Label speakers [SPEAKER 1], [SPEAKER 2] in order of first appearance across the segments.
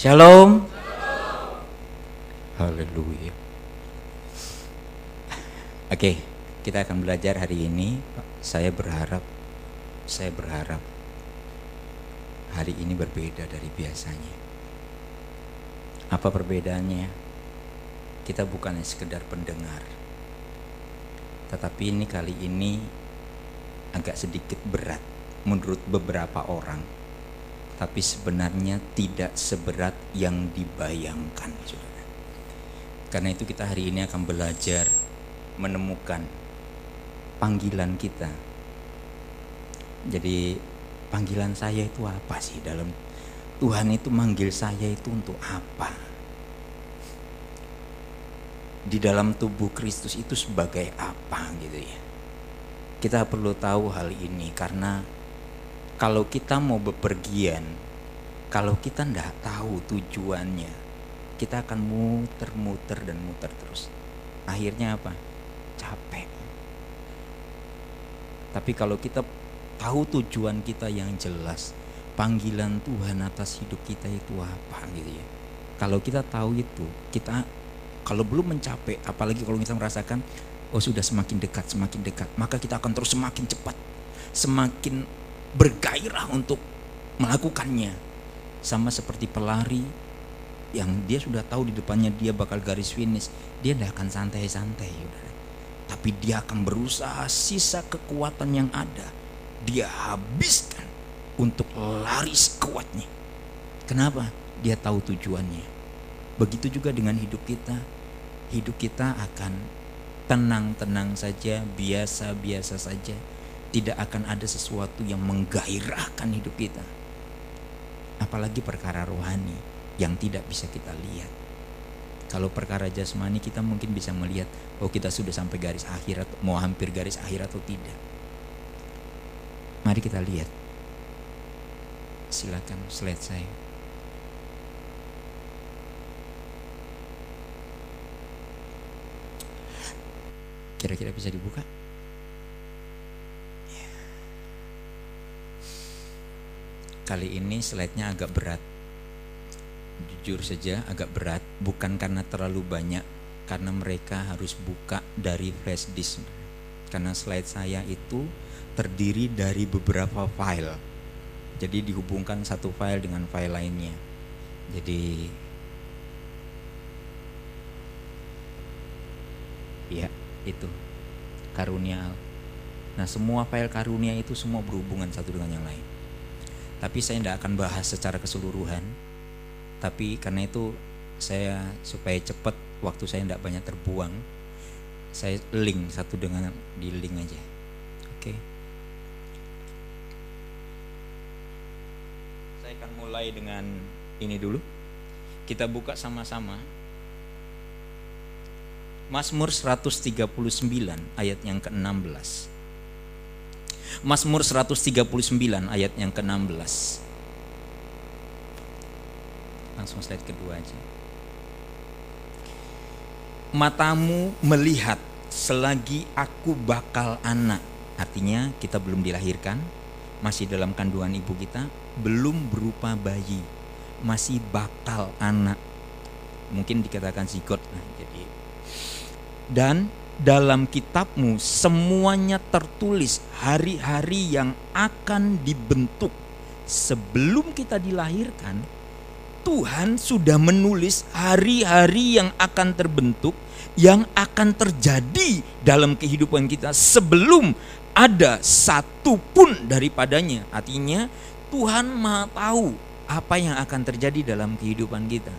[SPEAKER 1] Ini. Shalom. Haleluya. Oke, kita akan belajar hari ini. Saya berharap, saya berharap hari ini berbeda dari biasanya. Apa perbedaannya? Kita bukan sekedar pendengar, tetapi ini kali ini agak sedikit berat menurut beberapa orang tapi sebenarnya tidak seberat yang dibayangkan saudara. Karena itu kita hari ini akan belajar menemukan panggilan kita. Jadi panggilan saya itu apa sih dalam Tuhan itu manggil saya itu untuk apa? Di dalam tubuh Kristus itu sebagai apa gitu ya. Kita perlu tahu hal ini karena kalau kita mau bepergian, kalau kita tidak tahu tujuannya, kita akan muter-muter dan muter terus. Akhirnya apa? Capek. Tapi kalau kita tahu tujuan kita yang jelas, panggilan Tuhan atas hidup kita itu apa gitu ya. Kalau kita tahu itu, kita kalau belum mencapai, apalagi kalau kita merasakan oh sudah semakin dekat, semakin dekat, maka kita akan terus semakin cepat, semakin bergairah untuk melakukannya. Sama seperti pelari yang dia sudah tahu di depannya dia bakal garis finish, dia tidak akan santai-santai, Tapi dia akan berusaha sisa kekuatan yang ada, dia habiskan untuk lari sekuatnya. Kenapa? Dia tahu tujuannya. Begitu juga dengan hidup kita hidup kita akan tenang-tenang saja, biasa-biasa saja. Tidak akan ada sesuatu yang menggairahkan hidup kita. Apalagi perkara rohani yang tidak bisa kita lihat. Kalau perkara jasmani kita mungkin bisa melihat oh kita sudah sampai garis akhir atau mau hampir garis akhir atau tidak. Mari kita lihat. Silakan slide saya. Kira-kira bisa dibuka? Kali ini slide-nya agak berat. Jujur saja agak berat, bukan karena terlalu banyak, karena mereka harus buka dari flash disk. Karena slide saya itu terdiri dari beberapa file. Jadi dihubungkan satu file dengan file lainnya. Jadi ya itu karunia Nah semua file karunia itu semua berhubungan satu dengan yang lain. Tapi saya tidak akan bahas secara keseluruhan. Tapi karena itu saya supaya cepat waktu saya tidak banyak terbuang, saya link satu dengan di link aja. Oke. Saya akan mulai dengan ini dulu. Kita buka sama-sama Mazmur 139 ayat yang ke-16. Mazmur 139 ayat yang ke-16. Langsung slide kedua aja. Matamu melihat selagi aku bakal anak. Artinya kita belum dilahirkan, masih dalam kandungan ibu kita, belum berupa bayi, masih bakal anak. Mungkin dikatakan zigot. Nah, jadi dan dalam kitabmu semuanya tertulis hari-hari yang akan dibentuk. Sebelum kita dilahirkan Tuhan sudah menulis hari-hari yang akan terbentuk yang akan terjadi dalam kehidupan kita sebelum ada satu pun daripadanya. Artinya Tuhan maha tahu apa yang akan terjadi dalam kehidupan kita.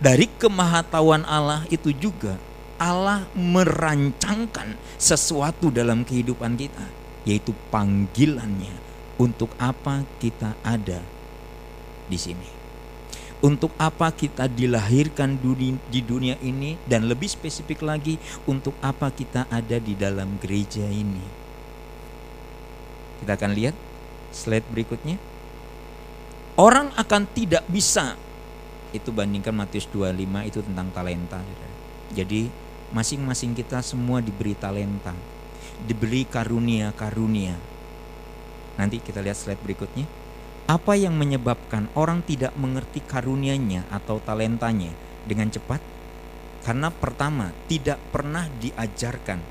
[SPEAKER 1] Dari kemahatauan Allah itu juga Allah merancangkan sesuatu dalam kehidupan kita, yaitu panggilannya untuk apa kita ada di sini. Untuk apa kita dilahirkan di dunia ini dan lebih spesifik lagi untuk apa kita ada di dalam gereja ini. Kita akan lihat slide berikutnya. Orang akan tidak bisa itu bandingkan Matius 25 itu tentang talenta. Jadi masing-masing kita semua diberi talenta, diberi karunia-karunia. Nanti kita lihat slide berikutnya. Apa yang menyebabkan orang tidak mengerti karunianya atau talentanya dengan cepat? Karena pertama, tidak pernah diajarkan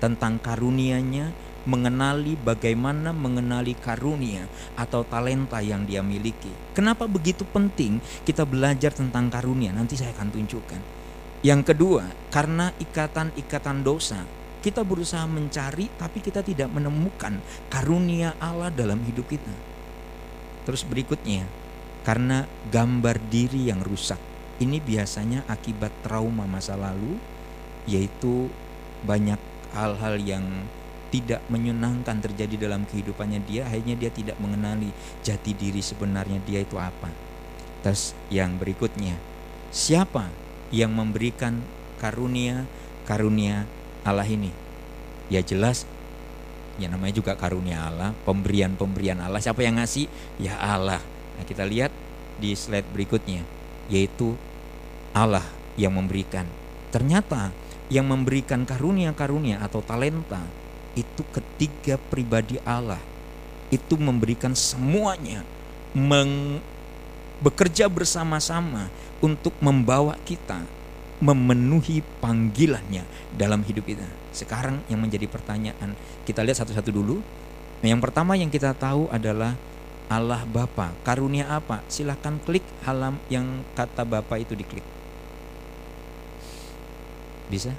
[SPEAKER 1] tentang karunianya, mengenali bagaimana mengenali karunia atau talenta yang dia miliki. Kenapa begitu penting kita belajar tentang karunia? Nanti saya akan tunjukkan. Yang kedua, karena ikatan-ikatan dosa, kita berusaha mencari tapi kita tidak menemukan karunia Allah dalam hidup kita. Terus berikutnya, karena gambar diri yang rusak. Ini biasanya akibat trauma masa lalu, yaitu banyak hal-hal yang tidak menyenangkan terjadi dalam kehidupannya dia, akhirnya dia tidak mengenali jati diri sebenarnya dia itu apa. Terus yang berikutnya, siapa yang memberikan karunia karunia Allah ini? Ya jelas ya namanya juga karunia Allah, pemberian-pemberian Allah. Siapa yang ngasih? Ya Allah. Nah, kita lihat di slide berikutnya, yaitu Allah yang memberikan. Ternyata yang memberikan karunia-karunia atau talenta itu ketiga pribadi Allah. Itu memberikan semuanya meng, bekerja bersama-sama untuk membawa kita memenuhi panggilannya dalam hidup kita. Sekarang yang menjadi pertanyaan, kita lihat satu-satu dulu. Yang pertama yang kita tahu adalah Allah Bapa. Karunia apa? Silahkan klik halam yang kata Bapa itu diklik. Bisa?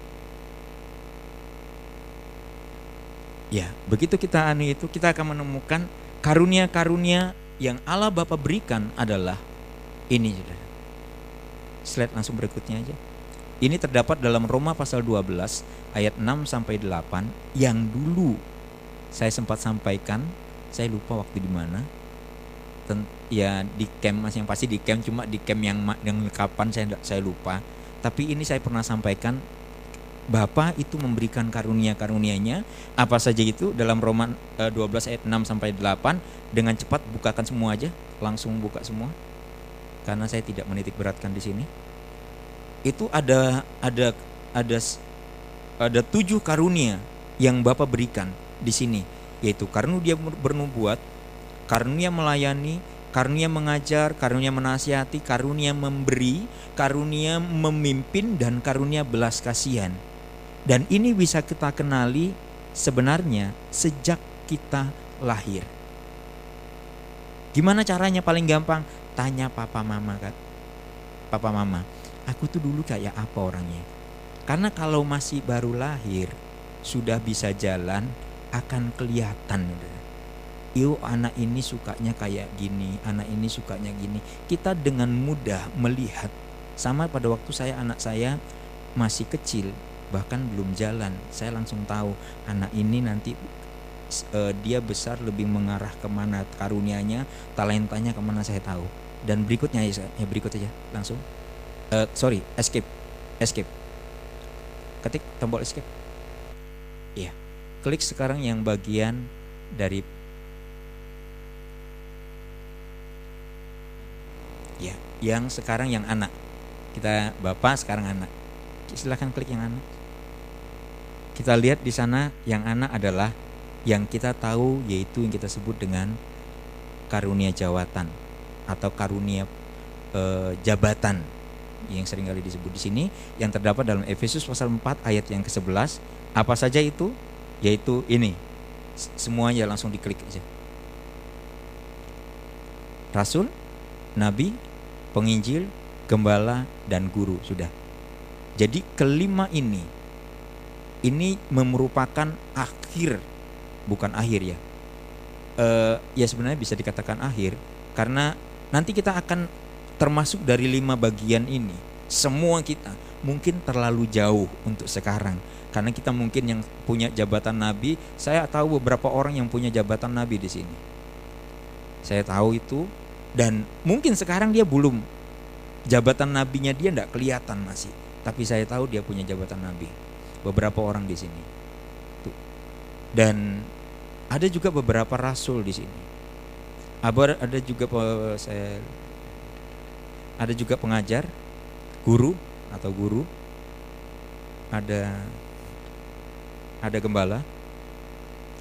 [SPEAKER 1] Ya, begitu kita anu itu kita akan menemukan karunia-karunia yang Allah Bapa berikan adalah ini. Slide langsung berikutnya aja. Ini terdapat dalam Roma pasal 12 ayat 6 sampai 8 yang dulu saya sempat sampaikan, saya lupa waktu di mana. Ya di camp masih yang pasti di camp cuma di camp yang yang kapan saya saya lupa. Tapi ini saya pernah sampaikan Bapa itu memberikan karunia-karunianya apa saja itu? Dalam Roma 12 eh, ayat 6 sampai 8 dengan cepat bukakan semua aja langsung buka semua. Karena saya tidak menitik beratkan di sini. Itu ada ada ada ada tujuh karunia yang Bapak berikan di sini yaitu karunia bernubuat, karunia melayani, karunia mengajar, karunia menasihati, karunia memberi, karunia memimpin dan karunia belas kasihan. Dan ini bisa kita kenali sebenarnya sejak kita lahir. Gimana caranya paling gampang? Tanya papa mama kan. Papa mama aku tuh dulu kayak apa orangnya. Karena kalau masih baru lahir, sudah bisa jalan, akan kelihatan. Yuk anak ini sukanya kayak gini, anak ini sukanya gini. Kita dengan mudah melihat. Sama pada waktu saya anak saya masih kecil, bahkan belum jalan, saya langsung tahu anak ini nanti uh, dia besar lebih mengarah ke mana karunianya, talentanya ke mana saya tahu. Dan berikutnya ya, ya berikut aja langsung. Uh, sorry escape escape. Ketik tombol escape. Iya. Klik sekarang yang bagian dari ya yang sekarang yang anak. Kita bapak sekarang anak. Silahkan klik yang anak kita lihat di sana yang anak adalah yang kita tahu yaitu yang kita sebut dengan karunia jawatan atau karunia e, jabatan yang sering kali disebut di sini yang terdapat dalam Efesus pasal 4 ayat yang ke-11 apa saja itu? Yaitu ini. Semuanya langsung diklik aja. Rasul nabi penginjil gembala dan guru. Sudah. Jadi kelima ini ini merupakan akhir bukan akhir ya. E, ya sebenarnya bisa dikatakan akhir karena nanti kita akan termasuk dari lima bagian ini. Semua kita mungkin terlalu jauh untuk sekarang karena kita mungkin yang punya jabatan nabi. Saya tahu beberapa orang yang punya jabatan nabi di sini. Saya tahu itu dan mungkin sekarang dia belum. Jabatan nabinya dia tidak kelihatan masih tapi saya tahu dia punya jabatan nabi beberapa orang di sini dan ada juga beberapa rasul di sini ada juga saya ada juga pengajar, guru atau guru, ada ada gembala,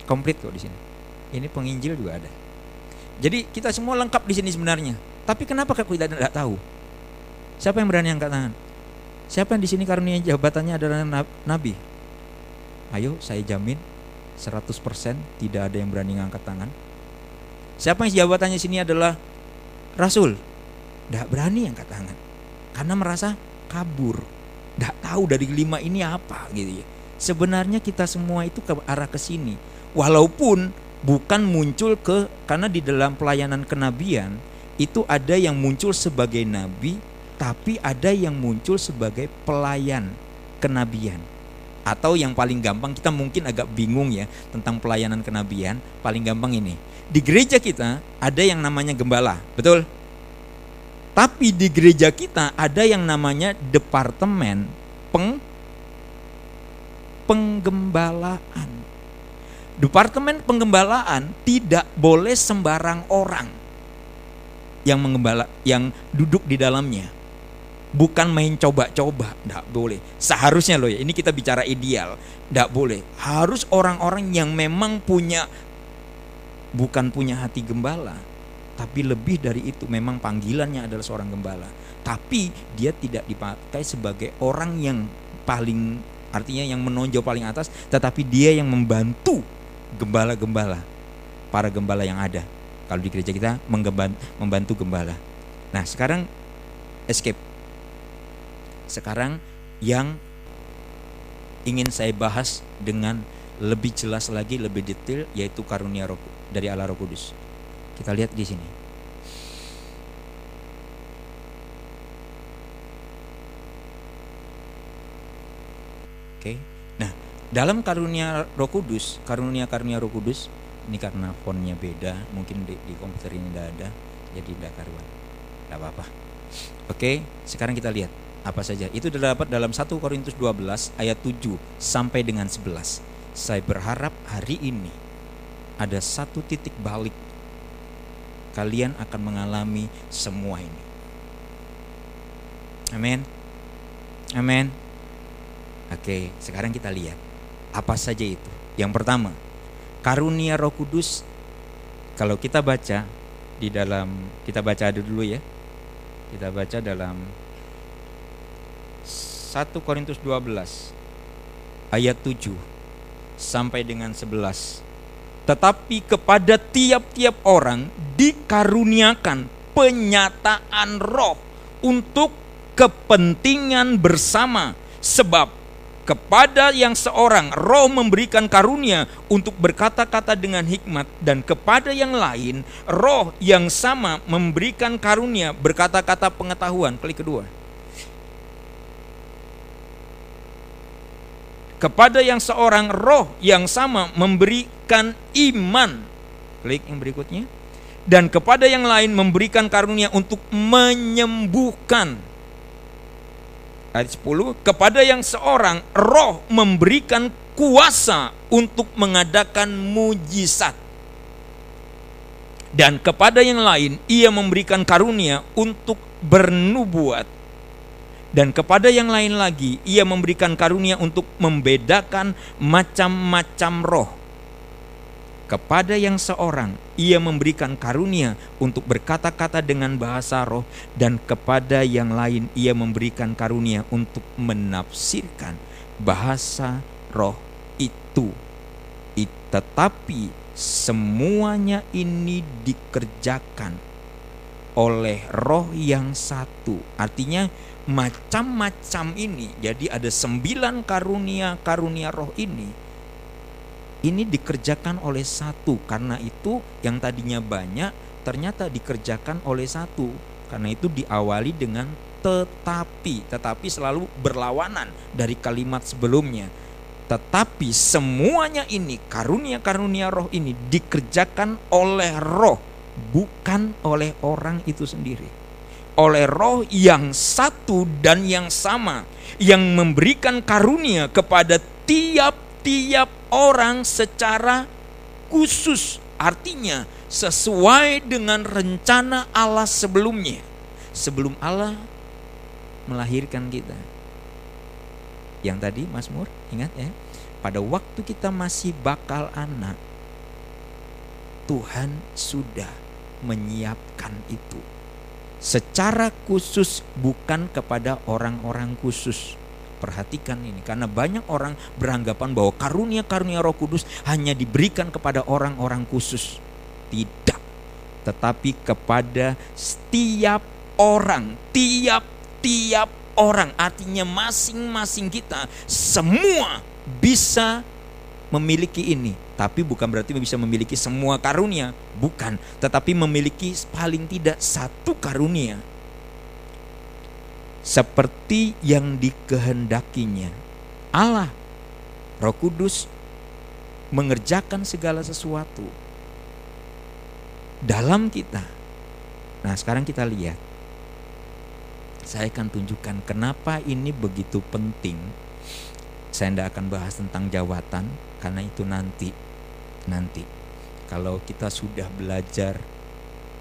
[SPEAKER 1] komplit kok di sini. Ini penginjil juga ada. Jadi kita semua lengkap di sini sebenarnya. Tapi kenapa kita tidak tahu? Siapa yang berani angkat tangan? Siapa yang di sini karunia jabatannya adalah nabi? Ayo saya jamin 100% tidak ada yang berani angkat tangan. Siapa yang jabatannya sini adalah rasul? Tidak berani angkat tangan. Karena merasa kabur. Tidak tahu dari lima ini apa gitu ya. Sebenarnya kita semua itu ke arah ke sini. Walaupun bukan muncul ke karena di dalam pelayanan kenabian itu ada yang muncul sebagai nabi tapi ada yang muncul sebagai pelayan kenabian atau yang paling gampang kita mungkin agak bingung ya tentang pelayanan kenabian paling gampang ini di gereja kita ada yang namanya gembala betul tapi di gereja kita ada yang namanya departemen peng penggembalaan. Departemen penggembalaan tidak boleh sembarang orang yang menggembala yang duduk di dalamnya. Bukan main coba-coba, tidak boleh. Seharusnya loh ya, ini kita bicara ideal, tidak boleh. Harus orang-orang yang memang punya bukan punya hati gembala, tapi lebih dari itu memang panggilannya adalah seorang gembala tapi dia tidak dipakai sebagai orang yang paling artinya yang menonjol paling atas tetapi dia yang membantu gembala-gembala para gembala yang ada kalau di gereja kita membantu gembala nah sekarang escape sekarang yang ingin saya bahas dengan lebih jelas lagi lebih detail yaitu karunia roh dari Allah Roh Kudus kita lihat di sini. Oke. Nah, dalam karunia Roh Kudus, karunia-karunia Roh Kudus ini karena fontnya beda, mungkin di, di komputer ini tidak ada, jadi tidak karuan. Tidak apa-apa. Oke, sekarang kita lihat apa saja. Itu terdapat dalam 1 Korintus 12 ayat 7 sampai dengan 11. Saya berharap hari ini ada satu titik balik kalian akan mengalami semua ini. Amin. Amin. Oke, sekarang kita lihat apa saja itu. Yang pertama, karunia Roh Kudus kalau kita baca di dalam kita baca dulu ya. Kita baca dalam 1 Korintus 12 ayat 7 sampai dengan 11 tetapi kepada tiap-tiap orang dikaruniakan penyataan roh untuk kepentingan bersama. Sebab kepada yang seorang roh memberikan karunia untuk berkata-kata dengan hikmat dan kepada yang lain roh yang sama memberikan karunia berkata-kata pengetahuan. Klik kedua kepada yang seorang roh yang sama memberikan iman. Klik yang berikutnya. Dan kepada yang lain memberikan karunia untuk menyembuhkan. Ayat 10, kepada yang seorang roh memberikan kuasa untuk mengadakan mujizat. Dan kepada yang lain ia memberikan karunia untuk bernubuat dan kepada yang lain lagi ia memberikan karunia untuk membedakan macam-macam roh. Kepada yang seorang ia memberikan karunia untuk berkata-kata dengan bahasa roh dan kepada yang lain ia memberikan karunia untuk menafsirkan bahasa roh itu. Tetapi semuanya ini dikerjakan oleh roh yang satu. Artinya macam-macam ini. Jadi ada sembilan karunia-karunia roh ini. Ini dikerjakan oleh satu. Karena itu yang tadinya banyak ternyata dikerjakan oleh satu. Karena itu diawali dengan tetapi. Tetapi selalu berlawanan dari kalimat sebelumnya. Tetapi semuanya ini karunia-karunia roh ini dikerjakan oleh roh bukan oleh orang itu sendiri oleh roh yang satu dan yang sama yang memberikan karunia kepada tiap-tiap orang secara khusus. Artinya sesuai dengan rencana Allah sebelumnya. Sebelum Allah melahirkan kita. Yang tadi Mazmur ingat ya. Pada waktu kita masih bakal anak Tuhan sudah menyiapkan itu secara khusus bukan kepada orang-orang khusus. Perhatikan ini karena banyak orang beranggapan bahwa karunia-karunia Roh Kudus hanya diberikan kepada orang-orang khusus. Tidak. Tetapi kepada setiap orang, tiap-tiap orang. Artinya masing-masing kita semua bisa memiliki ini tapi bukan berarti bisa memiliki semua karunia, bukan, tetapi memiliki paling tidak satu karunia. Seperti yang dikehendakinya. Allah, Roh Kudus mengerjakan segala sesuatu dalam kita. Nah, sekarang kita lihat. Saya akan tunjukkan kenapa ini begitu penting. Saya tidak akan bahas tentang jawatan karena itu nanti nanti. Kalau kita sudah belajar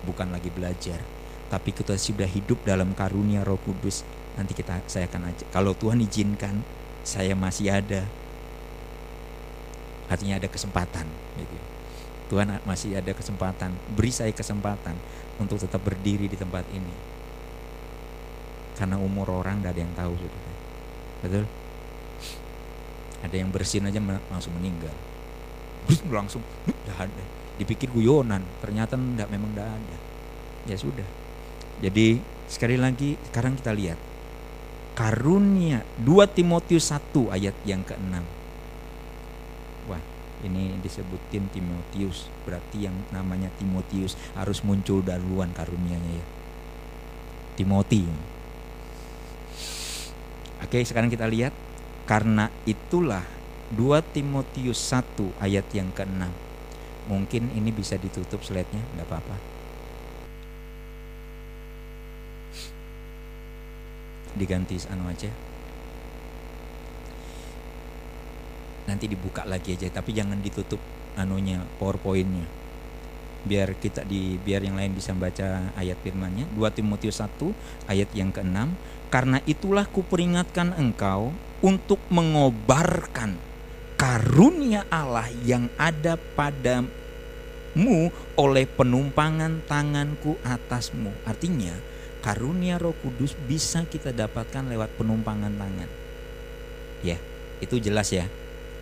[SPEAKER 1] bukan lagi belajar tapi kita sudah hidup dalam karunia Roh Kudus nanti kita saya akan ajak. Kalau Tuhan izinkan saya masih ada. Artinya ada kesempatan gitu. Tuhan masih ada kesempatan. Beri saya kesempatan untuk tetap berdiri di tempat ini. Karena umur orang gak ada yang tahu sudah betul ada yang bersin aja langsung meninggal. Langsung tidak ada. Dipikir guyonan ternyata tidak memang tidak ada. Ya sudah. Jadi sekali lagi sekarang kita lihat. Karunia 2 Timotius 1 ayat yang ke-6 wah ini disebutin Timotius berarti yang namanya Timotius harus muncul duluan karunianya ya. Timoti oke sekarang kita lihat karena itulah 2 Timotius 1 ayat yang ke-6. Mungkin ini bisa ditutup slide-nya, enggak apa-apa. Diganti anu aja. Nanti dibuka lagi aja, tapi jangan ditutup anunya PowerPoint-nya. Biar kita di biar yang lain bisa baca ayat firman-nya. 2 Timotius 1 ayat yang ke-6. Karena itulah kuperingatkan engkau untuk mengobarkan karunia Allah yang ada padamu oleh penumpangan tanganku atasmu. Artinya, karunia Roh Kudus bisa kita dapatkan lewat penumpangan tangan. Ya, itu jelas ya.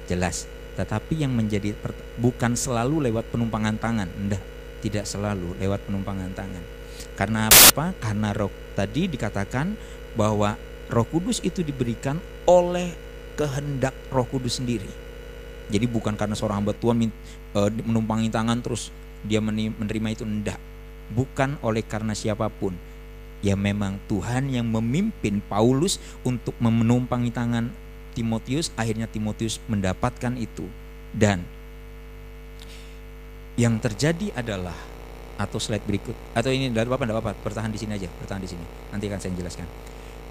[SPEAKER 1] Jelas. Tetapi yang menjadi bukan selalu lewat penumpangan tangan, enggak, tidak selalu lewat penumpangan tangan. Karena apa? Karena roh tadi dikatakan bahwa Roh Kudus itu diberikan oleh kehendak Roh Kudus sendiri. Jadi bukan karena seorang hamba Tuhan uh, menumpangi tangan terus dia menerima itu enggak. Bukan oleh karena siapa pun. Ya memang Tuhan yang memimpin Paulus untuk menumpangi tangan Timotius, akhirnya Timotius mendapatkan itu. Dan yang terjadi adalah atau slide berikut atau ini dari Bapak enggak apa-apa, bertahan di sini aja, bertahan di sini. Nanti akan saya jelaskan.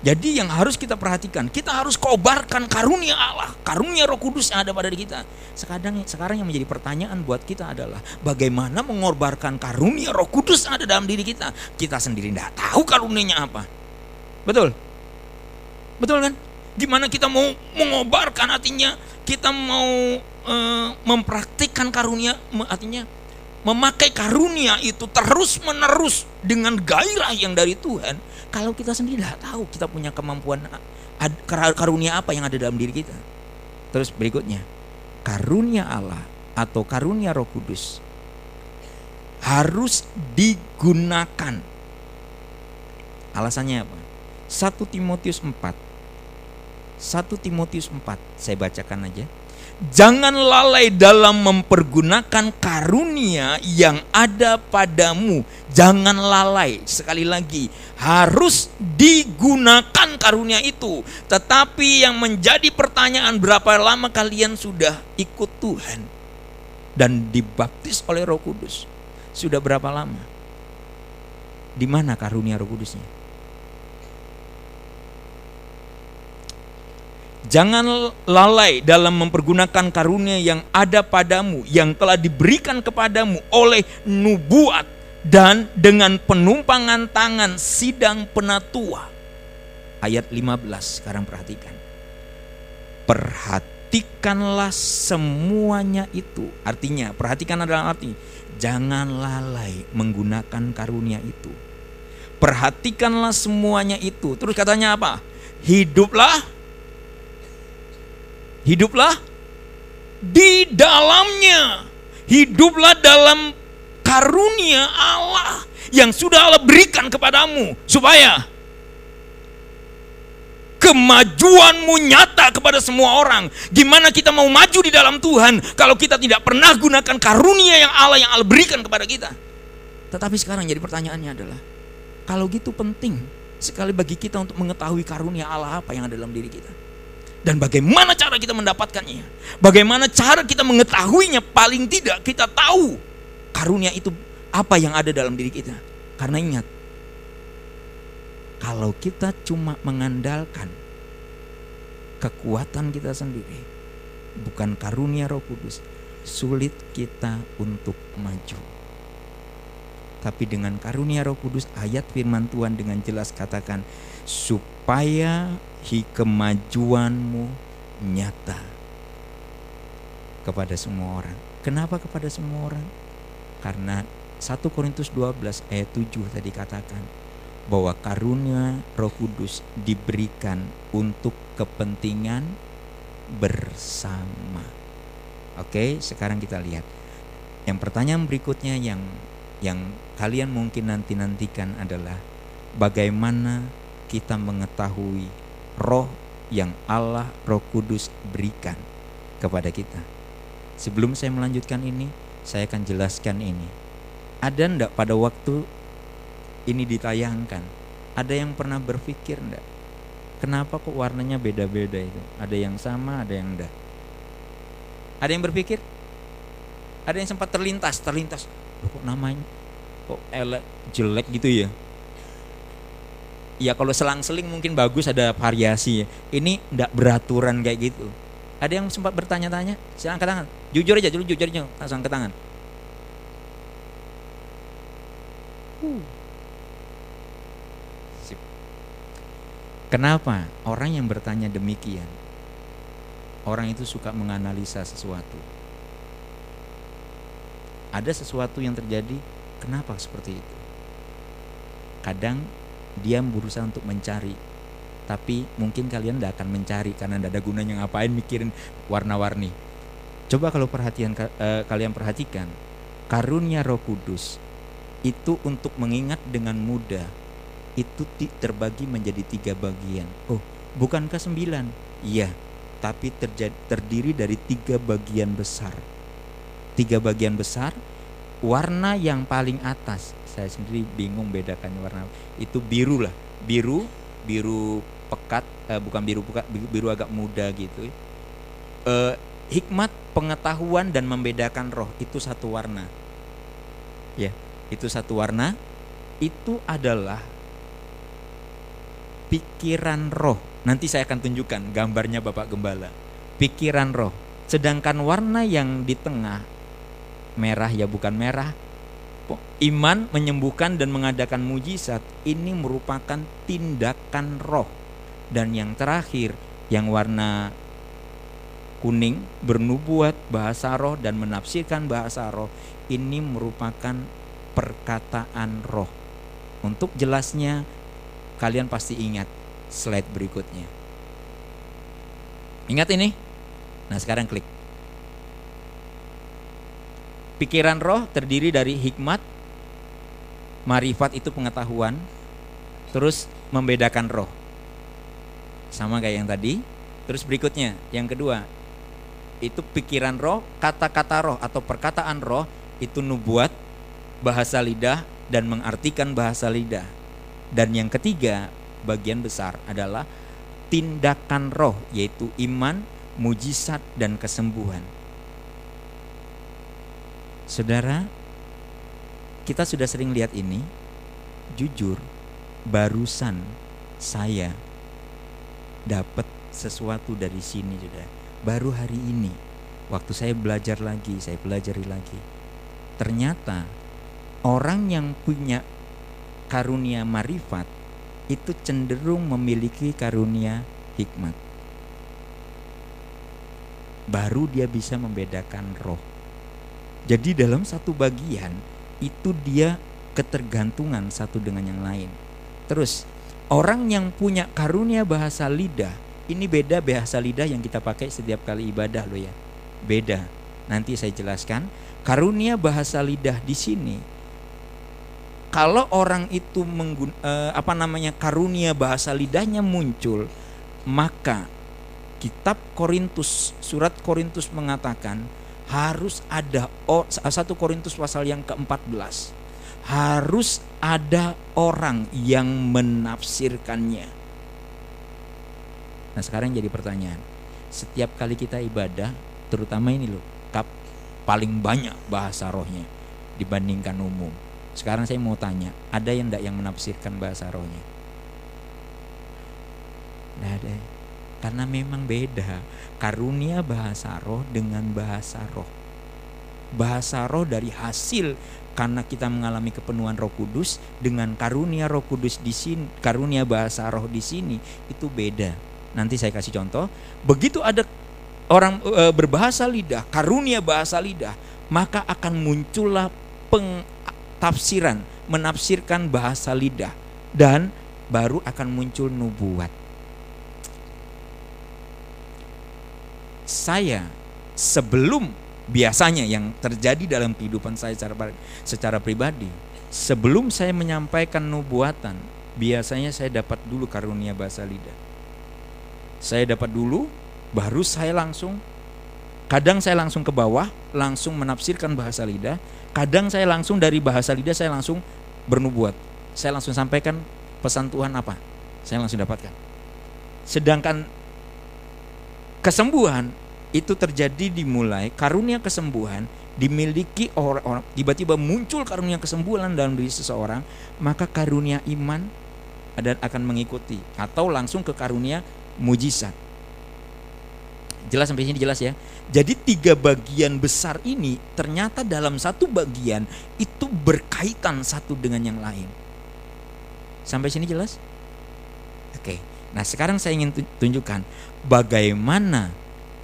[SPEAKER 1] Jadi yang harus kita perhatikan, kita harus kobarkan karunia Allah, karunia Roh Kudus yang ada pada diri kita. Sekarang sekarang yang menjadi pertanyaan buat kita adalah bagaimana mengorbankan karunia Roh Kudus yang ada dalam diri kita. Kita sendiri tidak tahu karunianya apa. Betul? Betul kan? Gimana kita mau mengobarkan artinya kita mau e, mempraktikkan karunia artinya memakai karunia itu terus menerus dengan gairah yang dari Tuhan kalau kita sendiri tidak tahu kita punya kemampuan karunia apa yang ada dalam diri kita. Terus berikutnya, karunia Allah atau karunia Roh Kudus harus digunakan. Alasannya apa? 1 Timotius 4. 1 Timotius 4, saya bacakan aja. Jangan lalai dalam mempergunakan karunia yang ada padamu. Jangan lalai, sekali lagi, harus digunakan karunia itu. Tetapi yang menjadi pertanyaan, berapa lama kalian sudah ikut Tuhan dan dibaptis oleh Roh Kudus? Sudah berapa lama? Di mana karunia Roh Kudusnya? Jangan lalai dalam mempergunakan karunia yang ada padamu, yang telah diberikan kepadamu oleh nubuat dan dengan penumpangan tangan sidang penatua. Ayat 15 sekarang perhatikan. Perhatikanlah semuanya itu. Artinya, perhatikan adalah arti Jangan lalai menggunakan karunia itu. Perhatikanlah semuanya itu. Terus katanya apa? Hiduplah Hiduplah di dalamnya. Hiduplah dalam karunia Allah yang sudah Allah berikan kepadamu supaya kemajuanmu nyata kepada semua orang. Gimana kita mau maju di dalam Tuhan kalau kita tidak pernah gunakan karunia yang Allah yang Allah berikan kepada kita? Tetapi sekarang jadi pertanyaannya adalah, kalau gitu penting sekali bagi kita untuk mengetahui karunia Allah apa yang ada dalam diri kita. Dan bagaimana cara kita mendapatkannya? Bagaimana cara kita mengetahuinya? Paling tidak kita tahu karunia itu apa yang ada dalam diri kita. Karena ingat, kalau kita cuma mengandalkan kekuatan kita sendiri, bukan karunia Roh Kudus, sulit kita untuk maju. Tapi dengan karunia Roh Kudus, ayat firman Tuhan dengan jelas katakan, supaya kemajuanmu nyata kepada semua orang. Kenapa kepada semua orang? Karena 1 Korintus 12 ayat 7 tadi katakan, bahwa karunia Roh Kudus diberikan untuk kepentingan bersama. Oke, sekarang kita lihat. Yang pertanyaan berikutnya yang yang kalian mungkin nanti-nantikan adalah bagaimana kita mengetahui roh yang Allah Roh Kudus berikan kepada kita. Sebelum saya melanjutkan ini, saya akan jelaskan ini. Ada ndak pada waktu ini ditayangkan, ada yang pernah berpikir enggak? Kenapa kok warnanya beda-beda itu? Ada yang sama, ada yang enggak. Ada yang berpikir? Ada yang sempat terlintas, terlintas. Kok namanya kok elek jelek gitu ya? Ya kalau selang-seling mungkin bagus ada variasi. Ini enggak beraturan kayak gitu. Ada yang sempat bertanya-tanya? Silakan ke tangan. Jujur aja, dulu jujur langsung ke tangan. Kenapa orang yang bertanya demikian? Orang itu suka menganalisa sesuatu. Ada sesuatu yang terjadi, kenapa seperti itu? Kadang dia berusaha untuk mencari, tapi mungkin kalian tidak akan mencari karena tidak ada gunanya ngapain mikirin warna-warni. Coba kalau perhatian eh, kalian perhatikan, karunia Roh Kudus itu untuk mengingat dengan mudah itu terbagi menjadi tiga bagian. Oh, bukankah sembilan? Iya, tapi terjadi, terdiri dari tiga bagian besar. Tiga bagian besar, warna yang paling atas. Saya sendiri bingung bedakan warna. Itu biru lah, biru, biru pekat, eh, bukan biru pekat, biru agak muda gitu. Eh, hikmat pengetahuan dan membedakan roh itu satu warna. Ya, itu satu warna. Itu adalah pikiran roh. Nanti saya akan tunjukkan gambarnya Bapak Gembala. Pikiran roh. Sedangkan warna yang di tengah merah ya bukan merah. Iman menyembuhkan dan mengadakan mujizat ini merupakan tindakan roh. Dan yang terakhir yang warna kuning bernubuat bahasa roh dan menafsirkan bahasa roh ini merupakan perkataan roh. Untuk jelasnya kalian pasti ingat slide berikutnya. Ingat ini? Nah, sekarang klik. Pikiran roh terdiri dari hikmat, marifat itu pengetahuan, terus membedakan roh. Sama kayak yang tadi. Terus berikutnya, yang kedua, itu pikiran roh, kata-kata roh atau perkataan roh itu nubuat, bahasa lidah dan mengartikan bahasa lidah dan yang ketiga, bagian besar adalah tindakan roh yaitu iman, mujizat dan kesembuhan. Saudara, kita sudah sering lihat ini. Jujur, barusan saya dapat sesuatu dari sini sudah. Baru hari ini waktu saya belajar lagi, saya pelajari lagi. Ternyata orang yang punya karunia marifat itu cenderung memiliki karunia hikmat. Baru dia bisa membedakan roh. Jadi dalam satu bagian itu dia ketergantungan satu dengan yang lain. Terus orang yang punya karunia bahasa lidah ini beda bahasa lidah yang kita pakai setiap kali ibadah loh ya. Beda. Nanti saya jelaskan. Karunia bahasa lidah di sini kalau orang itu menggun, eh, apa namanya karunia bahasa lidahnya muncul, maka kitab Korintus surat Korintus mengatakan harus ada oh, satu Korintus pasal yang ke-14 harus ada orang yang menafsirkannya. Nah, sekarang jadi pertanyaan. Setiap kali kita ibadah, terutama ini loh, kap paling banyak bahasa rohnya dibandingkan umum. Sekarang saya mau tanya, ada yang tidak yang menafsirkan bahasa rohnya? Tidak ada. Karena memang beda karunia bahasa roh dengan bahasa roh. Bahasa roh dari hasil karena kita mengalami kepenuhan Roh Kudus dengan karunia Roh Kudus di sini, karunia bahasa roh di sini itu beda. Nanti saya kasih contoh. Begitu ada orang e, berbahasa lidah, karunia bahasa lidah, maka akan muncullah pengtafsiran, menafsirkan bahasa lidah dan baru akan muncul nubuat. Saya sebelum biasanya yang terjadi dalam kehidupan saya secara, secara pribadi sebelum saya menyampaikan nubuatan biasanya saya dapat dulu karunia bahasa lidah. Saya dapat dulu baru saya langsung kadang saya langsung ke bawah langsung menafsirkan bahasa lidah kadang saya langsung dari bahasa lidah saya langsung bernubuat. Saya langsung sampaikan pesan Tuhan apa? Saya langsung dapatkan. Sedangkan kesembuhan itu terjadi dimulai karunia kesembuhan dimiliki orang-orang. Tiba-tiba muncul karunia kesembuhan dalam diri seseorang maka karunia iman dan akan mengikuti atau langsung ke karunia mujizat. Jelas sampai sini jelas ya. Jadi tiga bagian besar ini ternyata dalam satu bagian itu berkaitan satu dengan yang lain. Sampai sini jelas? Oke. Nah sekarang saya ingin tunjukkan bagaimana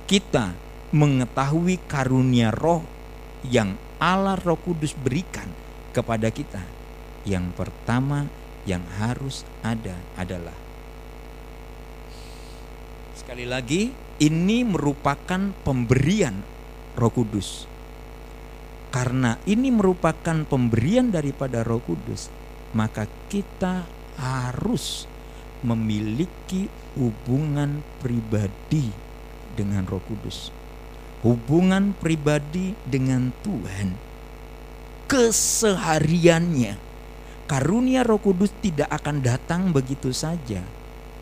[SPEAKER 1] kita mengetahui karunia roh yang Allah Roh Kudus berikan kepada kita. Yang pertama yang harus ada adalah sekali lagi ini merupakan pemberian Roh Kudus. Karena ini merupakan pemberian daripada Roh Kudus, maka kita harus memiliki hubungan pribadi dengan Roh Kudus. Hubungan pribadi dengan Tuhan kesehariannya. Karunia Roh Kudus tidak akan datang begitu saja.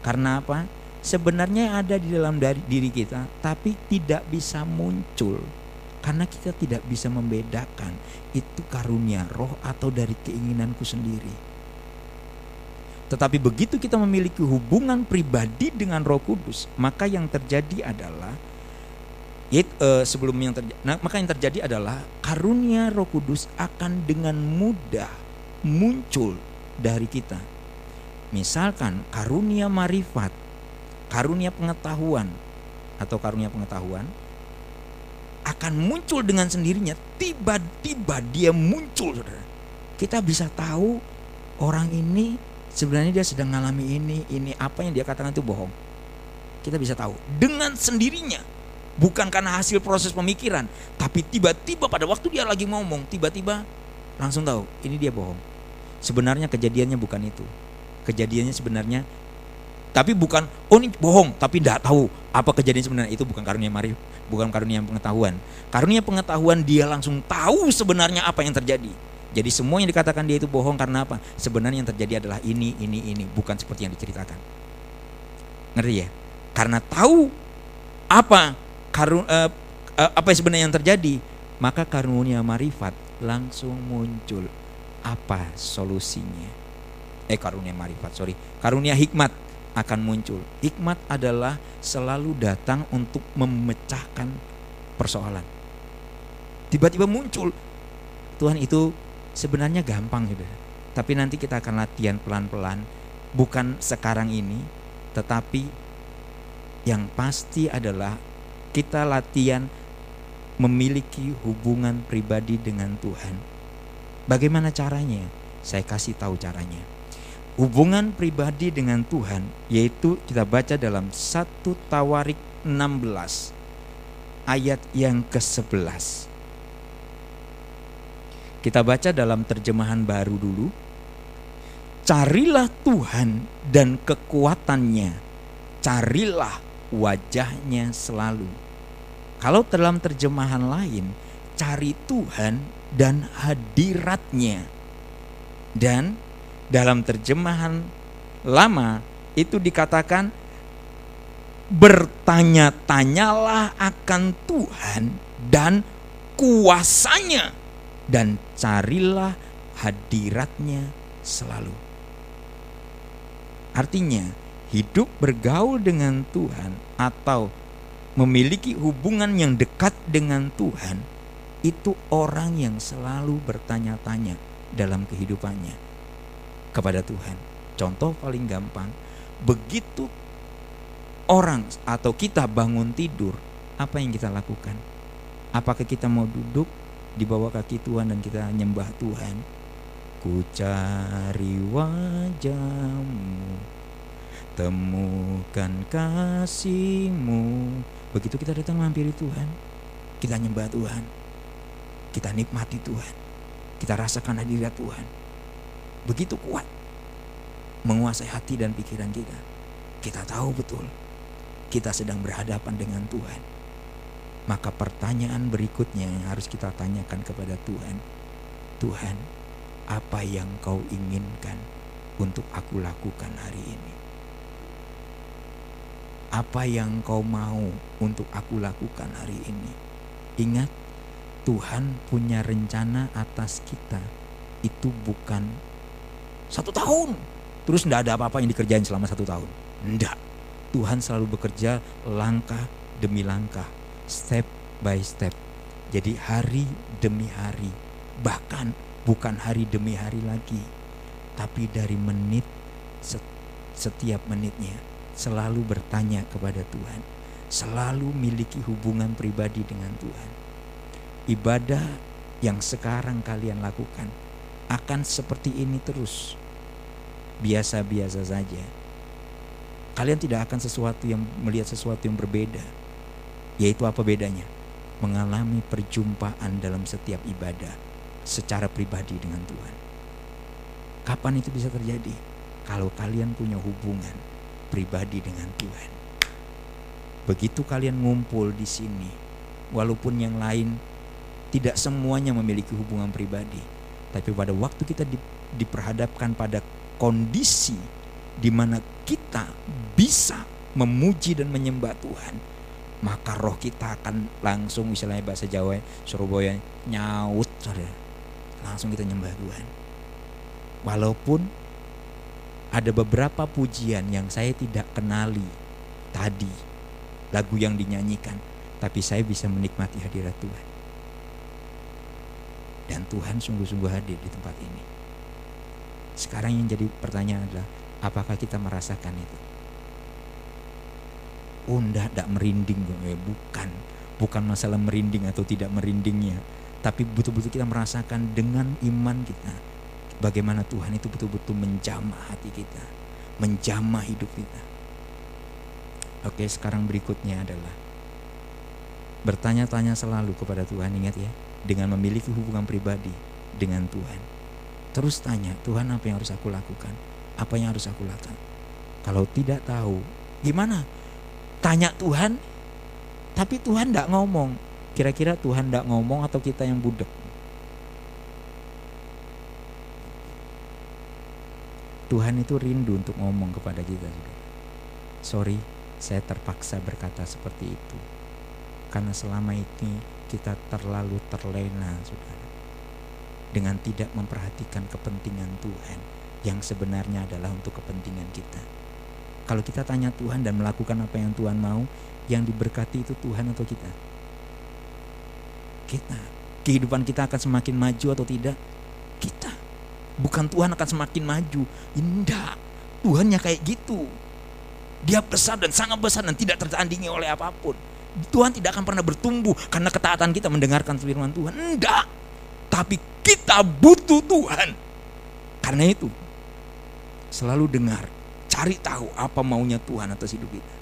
[SPEAKER 1] Karena apa? Sebenarnya ada di dalam diri kita, tapi tidak bisa muncul karena kita tidak bisa membedakan itu karunia roh atau dari keinginanku sendiri. Tetapi begitu kita memiliki hubungan pribadi dengan Roh Kudus, maka yang terjadi adalah Yait, uh, sebelum yang terjadi, nah, maka yang terjadi adalah karunia Roh Kudus akan dengan mudah muncul dari kita. Misalkan karunia marifat, karunia pengetahuan atau karunia pengetahuan akan muncul dengan sendirinya. Tiba-tiba dia muncul. Kita bisa tahu orang ini sebenarnya dia sedang mengalami ini, ini apa yang dia katakan itu bohong. Kita bisa tahu dengan sendirinya. Bukan karena hasil proses pemikiran, tapi tiba-tiba pada waktu dia lagi ngomong, tiba-tiba langsung tahu ini dia bohong. Sebenarnya kejadiannya bukan itu. Kejadiannya sebenarnya tapi bukan oh ini bohong tapi tidak tahu apa kejadian sebenarnya itu bukan karunia mari bukan karunia pengetahuan karunia pengetahuan dia langsung tahu sebenarnya apa yang terjadi jadi semua yang dikatakan dia itu bohong karena apa? Sebenarnya yang terjadi adalah ini, ini, ini, bukan seperti yang diceritakan. Ngerti ya? Karena tahu apa karun uh, uh, apa yang sebenarnya yang terjadi, maka karunia marifat langsung muncul. Apa solusinya? Eh karunia marifat, sorry, karunia hikmat akan muncul. Hikmat adalah selalu datang untuk memecahkan persoalan. Tiba-tiba muncul Tuhan itu sebenarnya gampang sudah. Tapi nanti kita akan latihan pelan-pelan, bukan sekarang ini, tetapi yang pasti adalah kita latihan memiliki hubungan pribadi dengan Tuhan. Bagaimana caranya? Saya kasih tahu caranya. Hubungan pribadi dengan Tuhan yaitu kita baca dalam 1 Tawarik 16 ayat yang ke-11. Kita baca dalam terjemahan baru dulu. Carilah Tuhan dan kekuatannya. Carilah wajahnya selalu. Kalau dalam terjemahan lain, cari Tuhan dan hadiratnya. Dan dalam terjemahan lama itu dikatakan bertanya-tanyalah akan Tuhan dan kuasanya dan carilah hadiratnya selalu. Artinya, hidup bergaul dengan Tuhan atau memiliki hubungan yang dekat dengan Tuhan itu orang yang selalu bertanya-tanya dalam kehidupannya kepada Tuhan. Contoh paling gampang, begitu orang atau kita bangun tidur, apa yang kita lakukan? Apakah kita mau duduk di bawah kaki Tuhan dan kita nyembah Tuhan. Ku cari wajahmu, temukan kasihmu. Begitu kita datang mampiri Tuhan, kita nyembah Tuhan, kita nikmati Tuhan, kita rasakan hadirat Tuhan. Begitu kuat menguasai hati dan pikiran kita. Kita tahu betul kita sedang berhadapan dengan Tuhan maka pertanyaan berikutnya yang harus kita tanyakan kepada Tuhan, Tuhan, apa yang kau inginkan untuk aku lakukan hari ini? Apa yang kau mau untuk aku lakukan hari ini? Ingat, Tuhan punya rencana atas kita. Itu bukan satu tahun. Terus tidak ada apa-apa yang dikerjain selama satu tahun. Tidak. Tuhan selalu bekerja langkah demi langkah step by step. Jadi hari demi hari, bahkan bukan hari demi hari lagi, tapi dari menit setiap menitnya selalu bertanya kepada Tuhan, selalu miliki hubungan pribadi dengan Tuhan. Ibadah yang sekarang kalian lakukan akan seperti ini terus. Biasa-biasa saja. Kalian tidak akan sesuatu yang melihat sesuatu yang berbeda yaitu apa bedanya? Mengalami perjumpaan dalam setiap ibadah secara pribadi dengan Tuhan. Kapan itu bisa terjadi? Kalau kalian punya hubungan pribadi dengan Tuhan. Begitu kalian ngumpul di sini, walaupun yang lain tidak semuanya memiliki hubungan pribadi, tapi pada waktu kita di, diperhadapkan pada kondisi di mana kita bisa memuji dan menyembah Tuhan, maka roh kita akan langsung misalnya bahasa Jawa Surabaya nyaut saudara langsung kita nyembah Tuhan. Walaupun ada beberapa pujian yang saya tidak kenali tadi lagu yang dinyanyikan tapi saya bisa menikmati hadirat Tuhan. Dan Tuhan sungguh-sungguh hadir di tempat ini. Sekarang yang jadi pertanyaan adalah apakah kita merasakan itu oh enggak, enggak merinding eh, bukan. Bukan masalah merinding atau tidak merindingnya. Tapi betul-betul kita merasakan dengan iman kita bagaimana Tuhan itu betul-betul menjamah hati kita menjamah hidup kita. Oke sekarang berikutnya adalah bertanya-tanya selalu kepada Tuhan. Ingat ya dengan memiliki hubungan pribadi dengan Tuhan. Terus tanya Tuhan apa yang harus aku lakukan? Apa yang harus aku lakukan? Kalau tidak tahu gimana tanya Tuhan tapi Tuhan tidak ngomong. Kira-kira Tuhan tidak ngomong atau kita yang budek? Tuhan itu rindu untuk ngomong kepada kita sorry saya terpaksa berkata seperti itu. Karena selama ini kita terlalu terlena saudara dengan tidak memperhatikan kepentingan Tuhan yang sebenarnya adalah untuk kepentingan kita kalau kita tanya Tuhan dan melakukan apa yang Tuhan mau, yang diberkati itu Tuhan atau kita? Kita. Kehidupan kita akan semakin maju atau tidak? Kita. Bukan Tuhan akan semakin maju. Indah. Tuhannya kayak gitu. Dia besar dan sangat besar dan tidak tertandingi oleh apa pun. Tuhan tidak akan pernah bertumbuh karena ketaatan kita mendengarkan firman Tuhan. Enggak. Tapi kita butuh Tuhan. Karena itu selalu dengar, cari tahu apa maunya Tuhan atas hidup kita.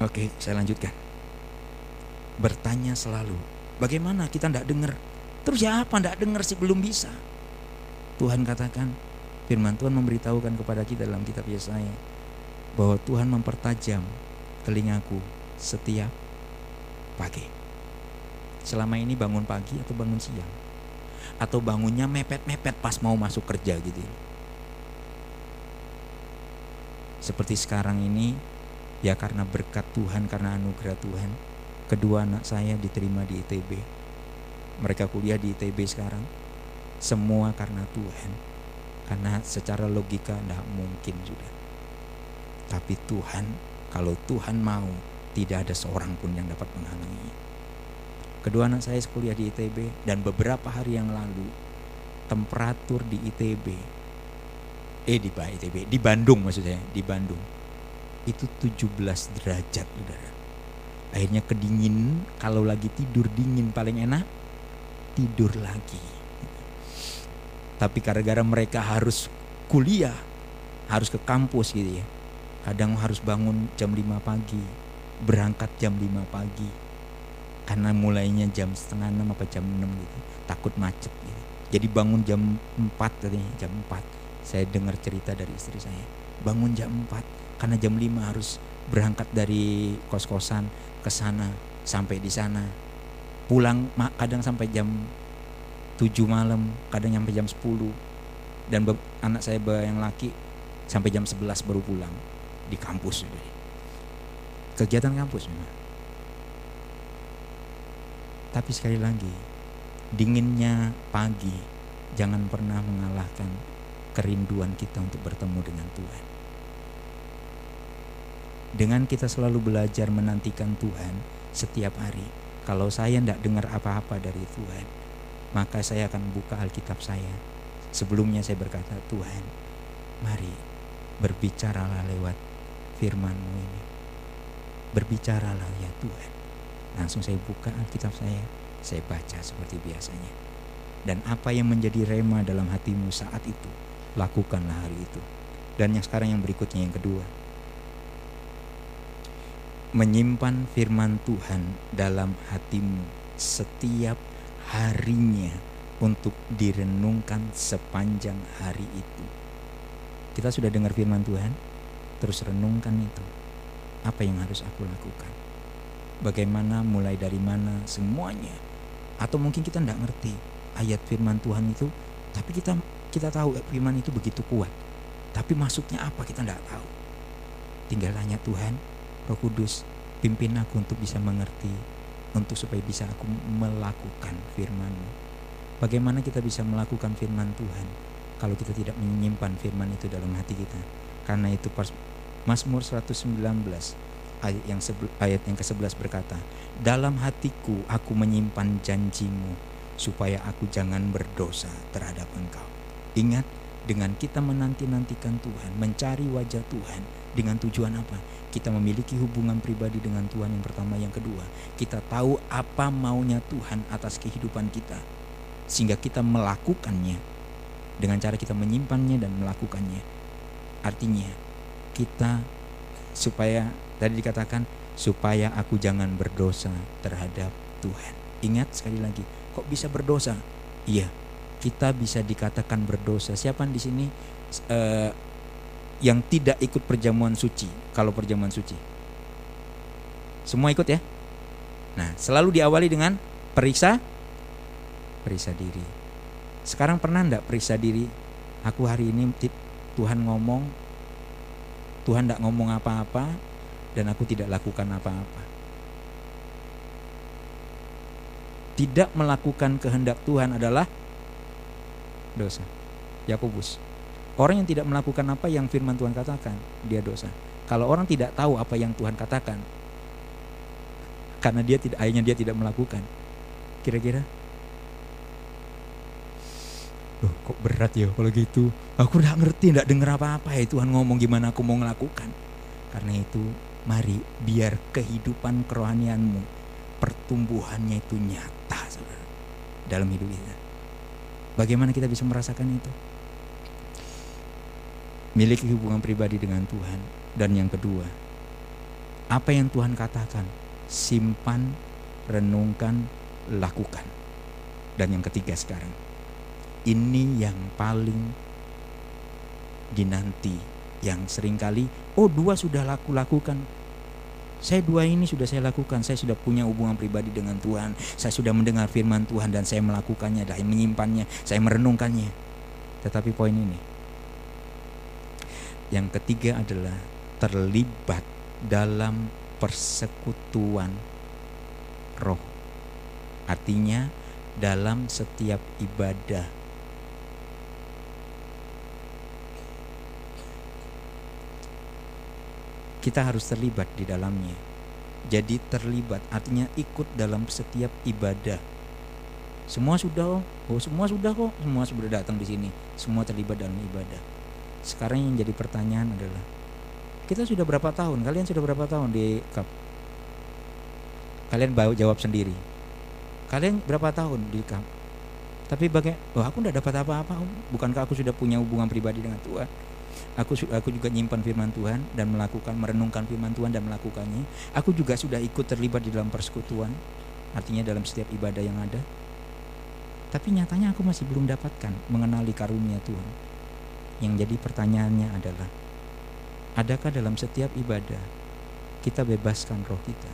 [SPEAKER 1] Oke, saya lanjutkan. Bertanya selalu, bagaimana kita tidak dengar? Terus ya apa tidak dengar sih belum bisa? Tuhan katakan, firman Tuhan memberitahukan kepada kita dalam kitab Yesaya bahwa Tuhan mempertajam telingaku setiap pagi. Selama ini bangun pagi atau bangun siang? Atau bangunnya mepet-mepet pas mau masuk kerja gitu. Seperti sekarang ini ya karena berkat Tuhan karena anugerah Tuhan kedua anak saya diterima di ITB mereka kuliah di ITB sekarang semua karena Tuhan. Karena secara logika tidak mungkin sudah tapi Tuhan kalau Tuhan mau tidak ada seorang pun yang dapat menghalangi. Kedua anak saya kuliah di ITB dan beberapa hari yang lalu temperatur di ITB eh di ITB di Bandung maksudnya di Bandung. Itu 17 derajat udara akhirnya kedingin kalau lagi tidur dingin paling enak tidur lagi. Tapi gara-gara mereka harus kuliah harus ke kampus gitu ya kadang harus bangun jam 5 pagi berangkat jam 5 pagi karena mulainya jam setengah enam apa jam 6 gitu takut macet gitu. Jadi bangun jam 4 tadi jam 4 saya dengar cerita dari istri saya. Bangun jam 4 karena jam 5 harus berangkat dari kos-kosan ke sana sampai di sana. Pulang kadang sampai jam 7 malam kadang sampai jam 10 dan anak saya yang laki sampai jam 11 baru pulang di kampus kegiatan kampus memang. Tapi sekali lagi dinginnya pagi jangan pernah mengalahkan kerinduan kita untuk bertemu dengan Tuhan dengan kita selalu belajar menantikan Tuhan setiap hari. Kalau saya tidak dengar apa-apa dari Tuhan, maka saya akan buka Alkitab saya. Sebelumnya saya berkata, Tuhan, mari berbicaralah lewat firman-Mu ini. Berbicaralah ya Tuhan. Langsung saya buka Alkitab saya, saya baca seperti biasanya. Dan apa yang menjadi rema dalam hatimu saat itu, lakukanlah hari itu. Dan yang sekarang yang berikutnya yang kedua, menyimpan firman Tuhan dalam hatimu setiap harinya untuk direnungkan sepanjang hari itu. Kita sudah dengar firman Tuhan, terus renungkan itu. Apa yang harus aku lakukan? Bagaimana, mulai dari mana, semuanya. Atau mungkin kita tidak ngerti ayat firman Tuhan itu, tapi kita kita tahu firman itu begitu kuat. Tapi masuknya apa kita tidak tahu. Tinggal tanya Tuhan, Roh Kudus, pimpin aku untuk bisa mengerti, untuk supaya bisa aku melakukan firman-Mu. Bagaimana kita bisa melakukan firman Tuhan kalau kita tidak menyimpan firman itu dalam hati kita? Karena itu Mazmur 119 ayat yang ayat yang ke-11 berkata, "Dalam hatiku aku menyimpan janjimu supaya aku jangan berdosa terhadap Engkau." Ingat, dengan kita menanti-nantikan Tuhan, mencari wajah Tuhan, dengan tujuan apa? Kita memiliki hubungan pribadi dengan Tuhan yang pertama, yang kedua, kita tahu apa maunya Tuhan atas kehidupan kita. Sehingga kita melakukannya dengan cara kita menyimpannya dan melakukannya. Artinya, kita supaya tadi dikatakan supaya aku jangan berdosa terhadap Tuhan. Ingat sekali lagi, kok bisa berdosa? Iya, kita bisa dikatakan berdosa. Siapa di sini uh, yang tidak ikut perjamuan suci kalau perjamuan suci? Semua ikut ya? Nah, selalu diawali dengan periksa periksa diri. Sekarang pernah enggak periksa diri? Aku hari ini Tuhan ngomong Tuhan tidak ngomong apa-apa dan aku tidak lakukan apa-apa. Tidak melakukan kehendak Tuhan adalah dosa. Yakobus Orang yang tidak melakukan apa yang firman Tuhan katakan, dia dosa. Kalau orang tidak tahu apa yang Tuhan katakan, karena dia tidak akhirnya dia tidak melakukan. Kira-kira Loh, kok berat ya kalau gitu. Aku udah ngerti, enggak dengar apa-apa ya Tuhan ngomong gimana aku mau ngelakukan. Karena itu Mari biar kehidupan kerohanianmu pertumbuhannya itu nyata saudara dalam hidup kita. Bagaimana kita bisa merasakan itu? Miliki hubungan pribadi dengan Tuhan dan yang kedua, apa yang Tuhan katakan, simpan, renungkan, lakukan. Dan yang ketiga sekarang, ini yang paling dinanti yang sering kali oh dua sudah laku lakukan saya dua ini sudah saya lakukan. Saya sudah punya hubungan pribadi dengan Tuhan. Saya sudah mendengar firman Tuhan dan saya melakukannya dan menyimpannya. Saya merenungkannya. Tetapi poin ini. Yang ketiga adalah terlibat dalam persekutuan roh. Artinya dalam setiap ibadah kita harus terlibat di dalamnya. Jadi terlibat artinya ikut dalam setiap ibadah. Semua sudah oh, oh semua sudah kok, semua sudah datang di sini, semua terlibat dalam ibadah. Sekarang yang jadi pertanyaan adalah kita sudah berapa tahun? Kalian sudah berapa tahun di kap? Kalian bawa jawab sendiri. Kalian berapa tahun di kap? Tapi bagaimana? Oh aku tidak dapat apa-apa. Bukankah aku sudah punya hubungan pribadi dengan Tuhan? Aku aku juga nyimpan firman Tuhan dan melakukan merenungkan firman Tuhan dan melakukannya. Aku juga sudah ikut terlibat di dalam persekutuan, artinya dalam setiap ibadah yang ada. Tapi nyatanya aku masih belum dapatkan mengenali karunia Tuhan. Yang jadi pertanyaannya adalah, adakah dalam setiap ibadah kita bebaskan roh kita?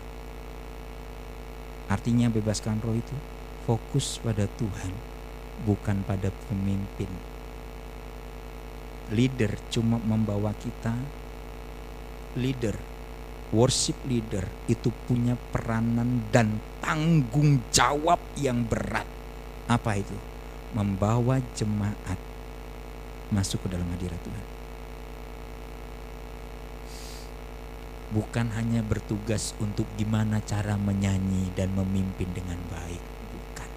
[SPEAKER 1] Artinya bebaskan roh itu fokus pada Tuhan, bukan pada pemimpin leader cuma membawa kita. Leader worship leader itu punya peranan dan tanggung jawab yang berat. Apa itu? Membawa jemaat masuk ke dalam hadirat Tuhan. Bukan hanya bertugas untuk gimana cara menyanyi dan memimpin dengan baik bukan.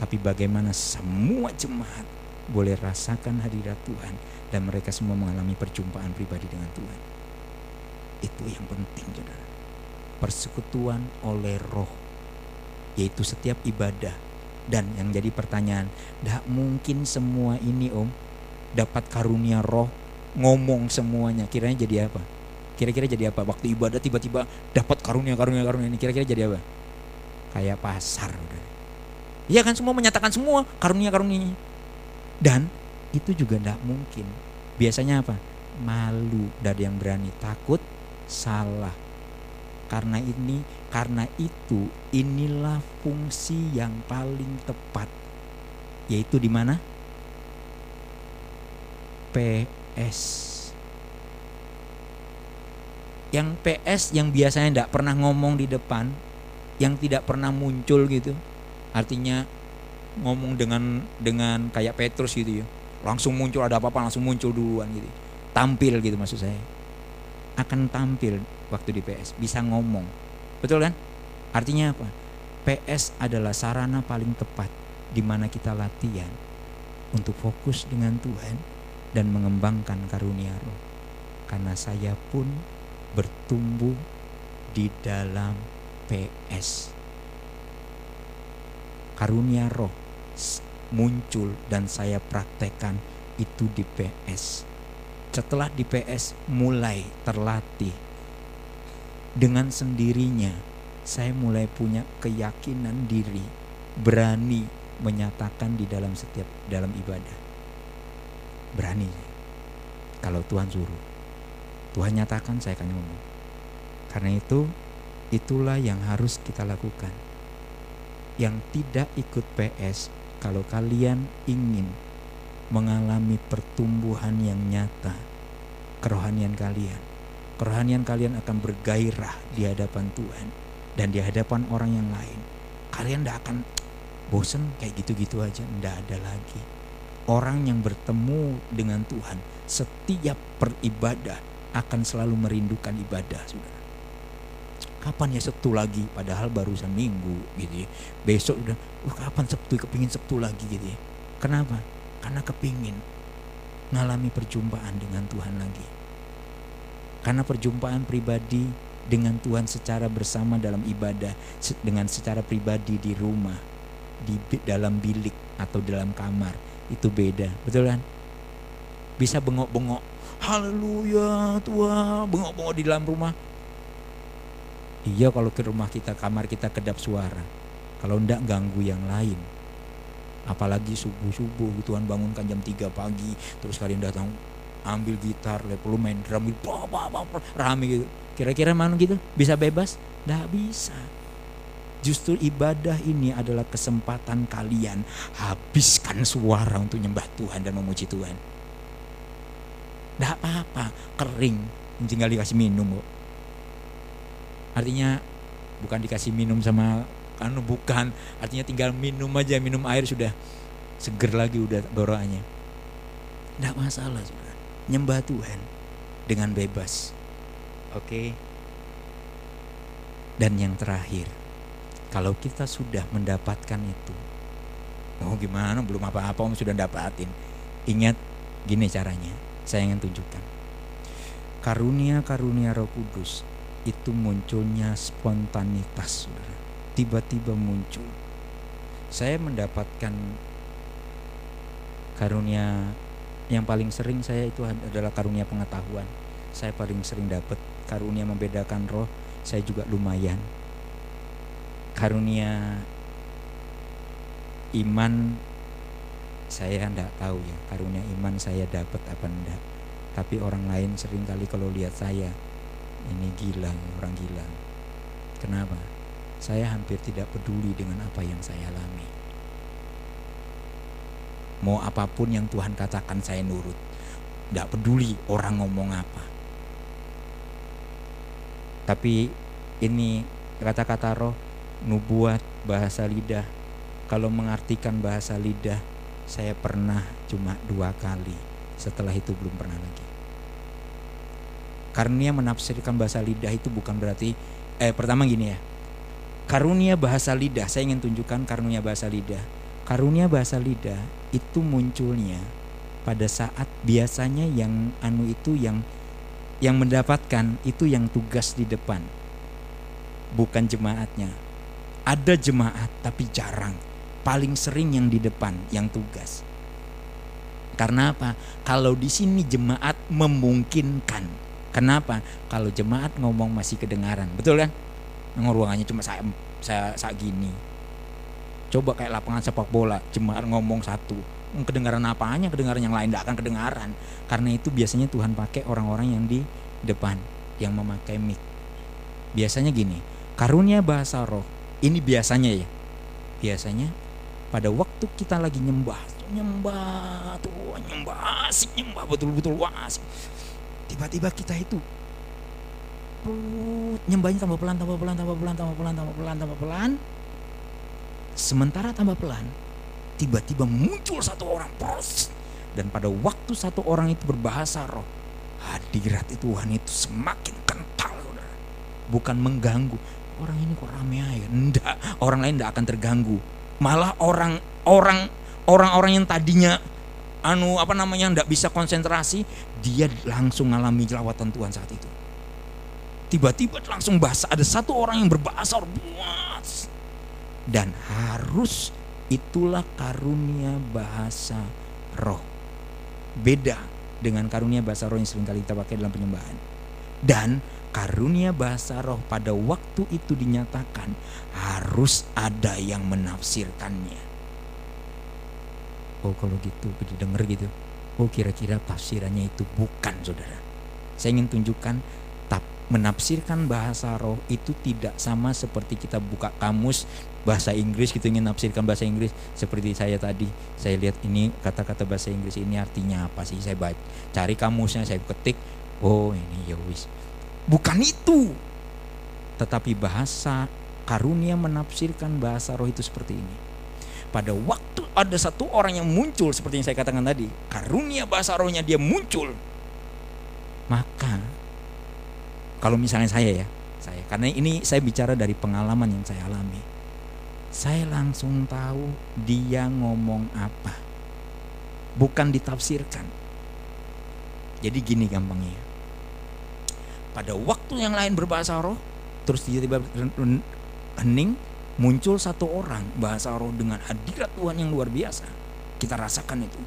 [SPEAKER 1] Tapi bagaimana semua jemaat boleh rasakan hadirat Tuhan dan mereka semua mengalami perjumpaan pribadi dengan Tuhan. Itu yang penting, saudara. Persekutuan oleh roh, yaitu setiap ibadah. Dan yang jadi pertanyaan, tidak mungkin semua ini om dapat karunia roh ngomong semuanya. Kiranya jadi apa? Kira-kira jadi apa? Waktu ibadah tiba-tiba dapat karunia karunia karunia ini. Kira-kira jadi apa? Kayak pasar. Iya kan semua menyatakan semua karunia karunianya. Dan itu juga tidak mungkin. Biasanya apa? Malu dari yang berani, takut salah. Karena ini, karena itu, inilah fungsi yang paling tepat, yaitu di mana? PS. Yang PS yang biasanya tidak pernah ngomong di depan, yang tidak pernah muncul gitu, artinya ngomong dengan dengan kayak Petrus gitu ya. Langsung muncul ada apa-apa langsung muncul duluan gitu. Tampil gitu maksud saya. Akan tampil waktu di PS bisa ngomong. Betul kan? Artinya apa? PS adalah sarana paling tepat di mana kita latihan untuk fokus dengan Tuhan dan mengembangkan karunia roh. Karena saya pun bertumbuh di dalam PS karunia roh muncul dan saya praktekkan itu di PS. Setelah di PS mulai terlatih dengan sendirinya saya mulai punya keyakinan diri, berani menyatakan di dalam setiap dalam ibadah. Berani. Kalau Tuhan suruh. Tuhan nyatakan saya akan ngomong. Karena itu itulah yang harus kita lakukan. Yang tidak ikut PS kalau kalian ingin mengalami pertumbuhan yang nyata kerohanian kalian kerohanian kalian akan bergairah di hadapan Tuhan dan di hadapan orang yang lain. Kalian tidak akan bosen kayak gitu-gitu aja. Tidak ada lagi. Orang yang bertemu dengan Tuhan setiap beribadah akan selalu merindukan ibadah saudara kapan ya Sabtu lagi? Padahal barusan minggu gitu ya. Besok udah uh, kapan Sabtu? Kepingin Sabtu lagi gitu ya. Kenapa? Karena kepingin ngalami perjumpaan dengan Tuhan lagi. Karena perjumpaan pribadi dengan Tuhan secara bersama dalam ibadah dengan secara pribadi di rumah di dalam bilik atau dalam kamar itu beda. Betul kan? Bisa bengok-bengok haleluya Tuhan bengok-bengok di dalam rumah iya kalau ke rumah kita kamar kita kedap suara. Kalau ndak ganggu yang lain. Apalagi subuh-subuh Tuhan bangunkan jam 3 pagi terus kalian datang ambil gitar lu main drum rame gitu. Kira-kira mana gitu? Bisa bebas? Ndak bisa. Justru ibadah ini adalah kesempatan kalian habiskan suara untuk nyembah Tuhan dan memuji Tuhan. Tidak apa-apa, kering, tinggal dikasih minum. Artinya bukan dikasih minum sama anu bukan, artinya tinggal minum aja, minum air sudah seger lagi udah boroannya. Tidak masalah, sudah Nyembah Tuhan dengan bebas. Oke. Dan yang terakhir, kalau kita sudah mendapatkan itu, oh gimana belum apa-apa om sudah dapatin. Ingat gini caranya, saya ingin tunjukkan. Karunia-karunia Roh Kudus itu munculnya spontanitas, saudara. Tiba-tiba muncul. Saya mendapatkan karunia yang paling sering saya itu adalah karunia pengetahuan. Saya paling sering dapat karunia membedakan roh. Saya juga lumayan karunia iman saya tidak tahu ya karunia iman saya dapat apa enggak tapi orang lain sering kali kalau lihat saya ini gila orang gila. Kenapa? Saya hampir tidak peduli dengan apa yang saya alami. Mau apa pun yang Tuhan katakan saya nurut tidak peduli orang ngomong apa. Tapi ini kata-kata roh nubuat bahasa lidah. Kalau mengartikan bahasa lidah saya pernah cuma dua kali. Setelah itu belum pernah lagi karunia menafsirkan bahasa lidah itu bukan berarti eh pertama gini ya karunia bahasa lidah saya ingin tunjukkan karunia bahasa lidah karunia bahasa lidah itu munculnya pada saat biasanya yang anu itu yang yang mendapatkan itu yang tugas di depan bukan jemaatnya ada jemaat tapi jarang. Paling sering yang di depan yang tugas. Karena apa? Kalau di sini jemaat memungkinkan. Kenapa? Kalau jemaat ngomong masih kedengaran, betul kan? Ruangannya cuma saya saya saat gini. Coba kayak lapangan sepak bola, jemaat ngomong satu, kedengaran apanya, kedengaran yang lain tidak akan kedengaran. Karena itu biasanya Tuhan pakai orang-orang yang di depan, yang memakai mic. Biasanya gini, karunia bahasa roh ini biasanya ya. Biasanya pada waktu kita lagi nyembah, nyembah tuh, nyembah, asik nyembah betul-betul asik. Tiba-tiba kita itu nyembahnya tambah pelan, tambah pelan, tambah pelan, tambah pelan, tambah pelan, tambah pelan. Sementara tambah pelan, tiba-tiba muncul satu orang pros. Dan pada waktu satu orang itu berbahasa roh, hadirat Tuhan itu semakin kental, bukan mengganggu, orang ini kok rame aja? Enggak orang lain enggak akan terganggu. Malah orang orang orang-orang yang tadinya anu apa namanya enggak bisa konsentrasi dia langsung mengalami jelawatan Tuhan saat itu. Tiba-tiba langsung bahasa ada satu orang yang berbahasa dan harus itulah karunia bahasa roh. Beda dengan karunia bahasa roh yang sering kali kita pakai dalam penyembahan. Dan karunia bahasa roh pada waktu itu dinyatakan harus ada yang menafsirkannya. Oh kalau gitu, denger gitu. Oh kira-kira tafsirannya itu bukan saudara. Saya ingin tunjukkan menafsirkan bahasa roh itu tidak sama seperti kita buka kamus bahasa Inggris kita ingin menafsirkan bahasa Inggris seperti saya tadi saya lihat ini kata-kata bahasa Inggris ini artinya apa sih saya baca cari kamusnya saya ketik oh ini ya wis Bukan itu. Tetapi bahasa karunia menafsirkan bahasa roh itu seperti ini. Pada waktu ada satu orang yang muncul seperti yang saya katakan tadi, karunia bahasa rohnya dia muncul. Maka kalau misalnya saya ya, saya karena ini saya bicara dari pengalaman yang saya alami. Saya langsung tahu dia ngomong apa. Bukan ditafsirkan. Jadi gini gampangnya pada waktu yang lain berbahasa roh, terus tiba-tiba hening, muncul satu orang bahasa roh dengan hadirat Tuhan yang luar biasa. Kita rasakan itu.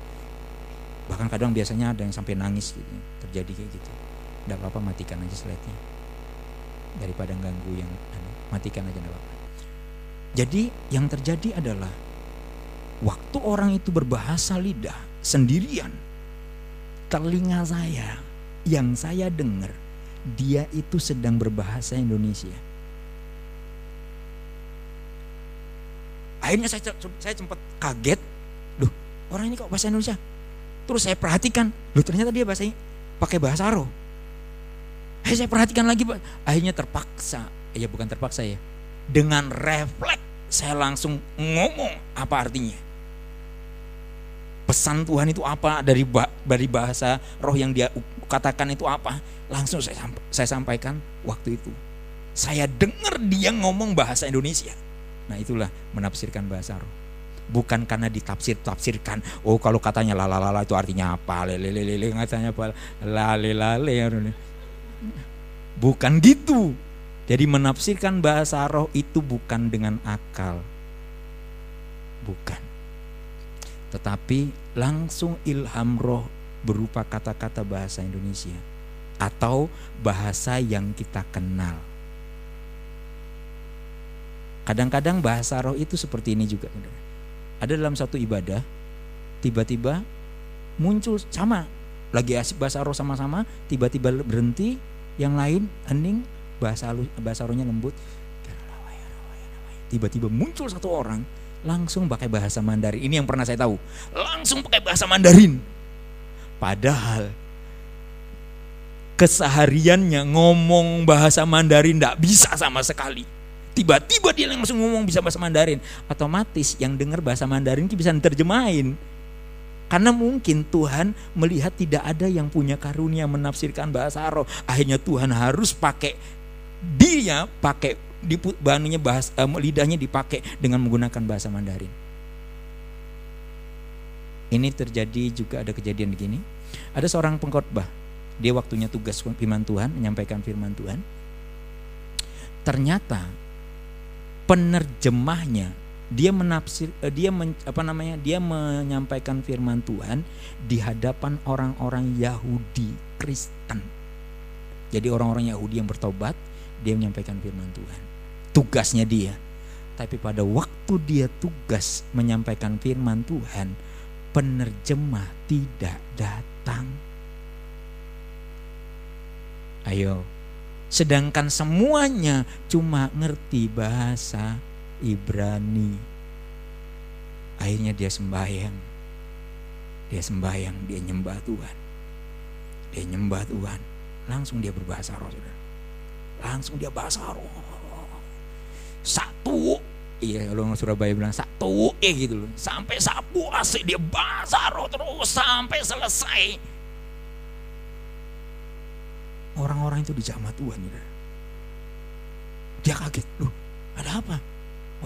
[SPEAKER 1] Bahkan kadang biasanya ada yang sampai nangis gitu, terjadi kayak gitu. Tidak apa-apa matikan aja slide-nya. Daripada ganggu yang matikan aja tidak apa-apa. Jadi yang terjadi adalah waktu orang itu berbahasa lidah sendirian, telinga saya yang saya dengar dia itu sedang berbahasa Indonesia. Akhirnya saya saya sempat kaget, loh orang ini kok bahasa Indonesia? Terus saya perhatikan, loh ternyata dia bahasa pakai bahasa roh. Akhirnya saya perhatikan lagi, akhirnya terpaksa, ya bukan terpaksa ya, dengan refleks saya langsung ngomong apa artinya. Pesan Tuhan itu apa dari dari bahasa roh yang dia katakan itu apa? Langsung saya saya sampaikan waktu itu. Saya dengar dia ngomong bahasa Indonesia. Nah, itulah menafsirkan bahasa roh. Bukan karena ditafsir tafsirkan. Oh, kalau katanya lalalala itu artinya apa? Lele lele lele katanya apa? Lale lale. Bukan gitu. Jadi menafsirkan bahasa roh itu bukan dengan akal. Bukan. Tetapi langsung ilham roh berupa kata-kata bahasa Indonesia atau bahasa yang kita kenal. Kadang-kadang bahasa roh itu seperti ini juga. Ada dalam satu ibadah, tiba-tiba muncul sama, lagi asik bahasa roh sama-sama, tiba-tiba berhenti, yang lain hening, bahasa bahasa rohnya lembut. Tiba-tiba muncul satu orang, langsung pakai bahasa Mandarin. Ini yang pernah saya tahu. Langsung pakai bahasa Mandarin Padahal kesehariannya ngomong bahasa Mandarin tidak bisa sama sekali. Tiba-tiba dia langsung ngomong bisa bahasa Mandarin. Otomatis yang dengar bahasa Mandarin bisa terjemahin. Karena mungkin Tuhan melihat tidak ada yang punya karunia menafsirkan bahasa roh. Akhirnya Tuhan harus pakai dia pakai bahannya bahas eh, lidahnya dipakai dengan menggunakan bahasa Mandarin. Ini terjadi juga ada kejadian begini. Ada seorang pengkhotbah, dia waktunya tugas firman Tuhan, menyampaikan firman Tuhan. Ternyata penerjemahnya dia menafsir eh, dia men, apa namanya dia menyampaikan firman Tuhan di hadapan orang-orang Yahudi Kristen. Jadi orang-orang Yahudi yang bertobat, dia menyampaikan firman Tuhan. Tugasnya dia. Tapi pada waktu dia tugas menyampaikan firman Tuhan, penerjemah tidak datang. Ayo, sedangkan semuanya cuma ngerti bahasa Ibrani. Akhirnya dia sembahyang. Dia sembahyang, dia nyembah Tuhan. Dia nyembah Tuhan. Langsung dia berbahasa roh, saudara. Langsung dia bahasa roh. Satu Iya kalau orang Surabaya bilang satu eh gitu loh. Sampai sapu asik dia basah roh terus sampai selesai. Orang-orang itu dijamah Tuhan ya. Dia kaget, loh ada apa?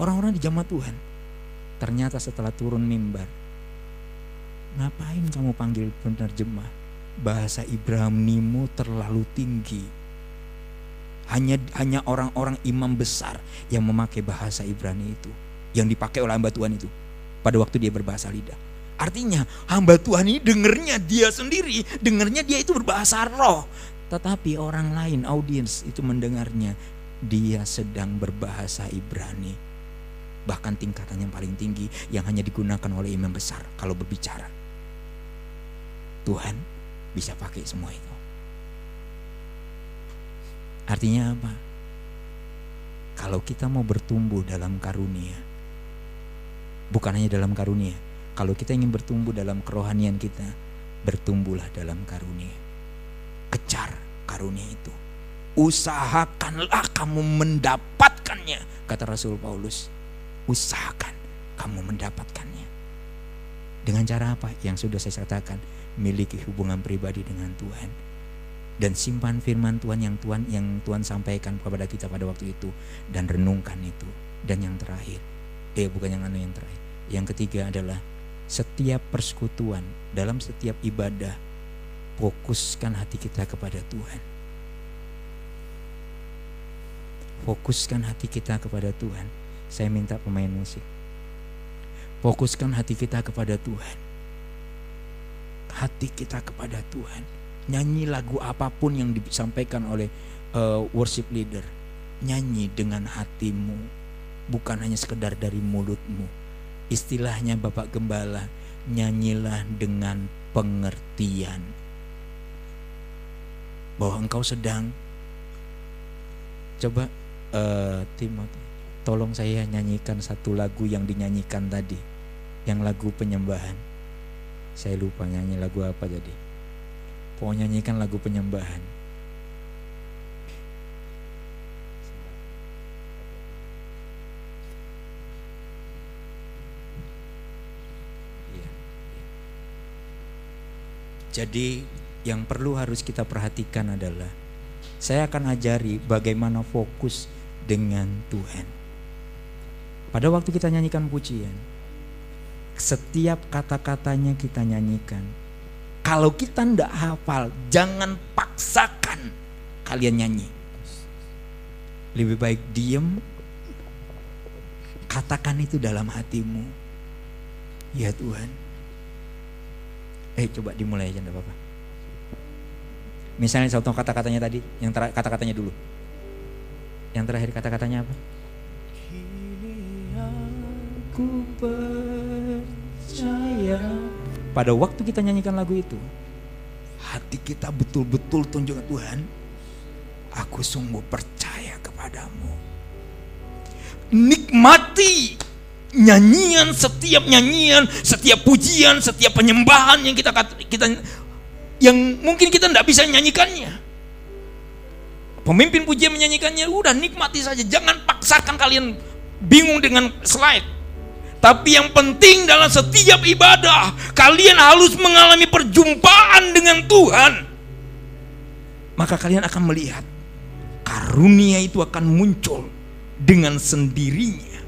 [SPEAKER 1] Orang-orang dijamah Tuhan. Ternyata setelah turun mimbar, ngapain kamu panggil penerjemah? Bahasa Ibranimu terlalu tinggi hanya hanya orang-orang imam besar yang memakai bahasa Ibrani itu, yang dipakai oleh hamba Tuhan itu pada waktu dia berbahasa lidah. Artinya hamba Tuhan ini dengernya dia sendiri, dengernya dia itu berbahasa roh. Tetapi orang lain audiens itu mendengarnya dia sedang berbahasa Ibrani. Bahkan tingkatan yang paling tinggi yang hanya digunakan oleh imam besar kalau berbicara. Tuhan bisa pakai semua itu. Artinya apa? Kalau kita mau bertumbuh dalam karunia, bukan hanya dalam karunia, kalau kita ingin bertumbuh dalam kerohanian kita, bertumbuhlah dalam karunia. Kejar karunia itu. Usahakanlah kamu mendapatkannya, kata Rasul Paulus. Usahakan kamu mendapatkannya. Dengan cara apa? Yang sudah saya katakan, miliki hubungan pribadi dengan Tuhan dan simpan firman Tuhan yang Tuhan yang Tuhan sampaikan kepada kita pada waktu itu dan renungkan itu. Dan yang terakhir, eh bukan yang anu yang terakhir. Yang ketiga adalah setiap persekutuan dalam setiap ibadah fokuskan hati kita kepada Tuhan. Fokuskan hati kita kepada Tuhan. Saya minta pemain musik. Fokuskan hati kita kepada Tuhan. Hati kita kepada Tuhan. Nyanyi lagu apa pun yang disampaikan oleh uh, worship leader. Nyanyi dengan hatimu, bukan hanya sekedar dari mulutmu. Istilahnya Bapak Gembala, nyanyilah dengan pengertian bahwa engkau sedang. Coba uh, Timothy tolong saya nyanyikan satu lagu yang dinyanyikan tadi yang lagu penyembahan. Saya lupa nyanyi lagu apa jadi pokoknya nyanyikan lagu penyembahan. Iya, iya. Jadi yang perlu harus kita perhatikan adalah saya akan ajari bagaimana fokus dengan Tuhan. Pada waktu kita nyanyikan pujian, setiap kata-katanya kita nyanyikan. Kalau kita ndak hafal, jangan paksakan kalian nyanyi. Lebih baik diem, katakan itu dalam hatimu. Ya Tuhan. Eh coba dimulai aja enggak apa-apa. Misalnya contoh kata-katanya tadi, yang kata-katanya dulu. Yang terakhir kata-katanya apa? aku percaya. Pada waktu kita nyanyikan lagu itu, hati kita betul-betul tunjukkan Tuhan, aku sungguh percaya kepadamu. Nikmati nyanyian setiap nyanyian, setiap pujian, setiap penyembahan yang kita kita yang mungkin kita tidak bisa nyanyikannya. Pemimpin pujian menyanyikannya, udah nikmati saja. Jangan paksakan kalian bingung dengan slide. Tapi yang penting dalam setiap ibadah, kalian harus mengalami perjumpaan dengan Tuhan. Maka kalian akan melihat karunia itu akan muncul dengan sendirinya.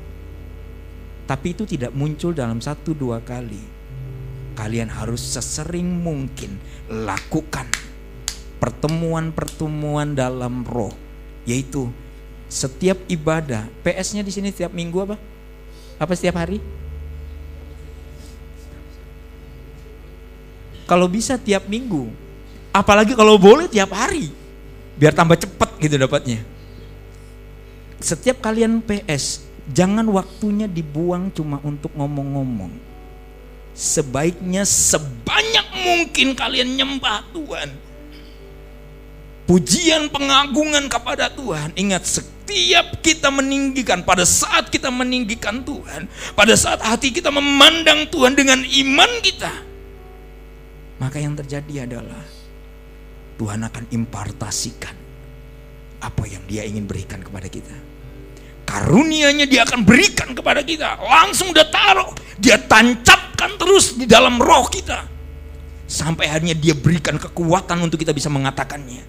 [SPEAKER 1] Tapi itu tidak muncul dalam satu dua kali. Kalian harus sesering mungkin lakukan pertemuan-pertemuan dalam roh, yaitu setiap ibadah. PS-nya di sini setiap minggu apa? Apa setiap hari? Kalau bisa tiap minggu, apalagi kalau boleh tiap hari, biar tambah cepat gitu dapatnya. Setiap kalian PS, jangan waktunya dibuang cuma untuk ngomong-ngomong sebaiknya sebanyak mungkin kalian nyembah Tuhan. Pujian pengagungan kepada Tuhan. Ingat setiap kita meninggikan, pada saat kita meninggikan Tuhan, pada saat hati kita memandang Tuhan dengan iman kita, maka yang terjadi adalah Tuhan akan impartasikan apa yang dia ingin berikan kepada kita. Karunianya dia akan berikan kepada kita. Langsung dia taruh, dia tancap Letakkan terus di dalam roh kita. Sampai akhirnya dia berikan kekuatan untuk kita bisa mengatakannya.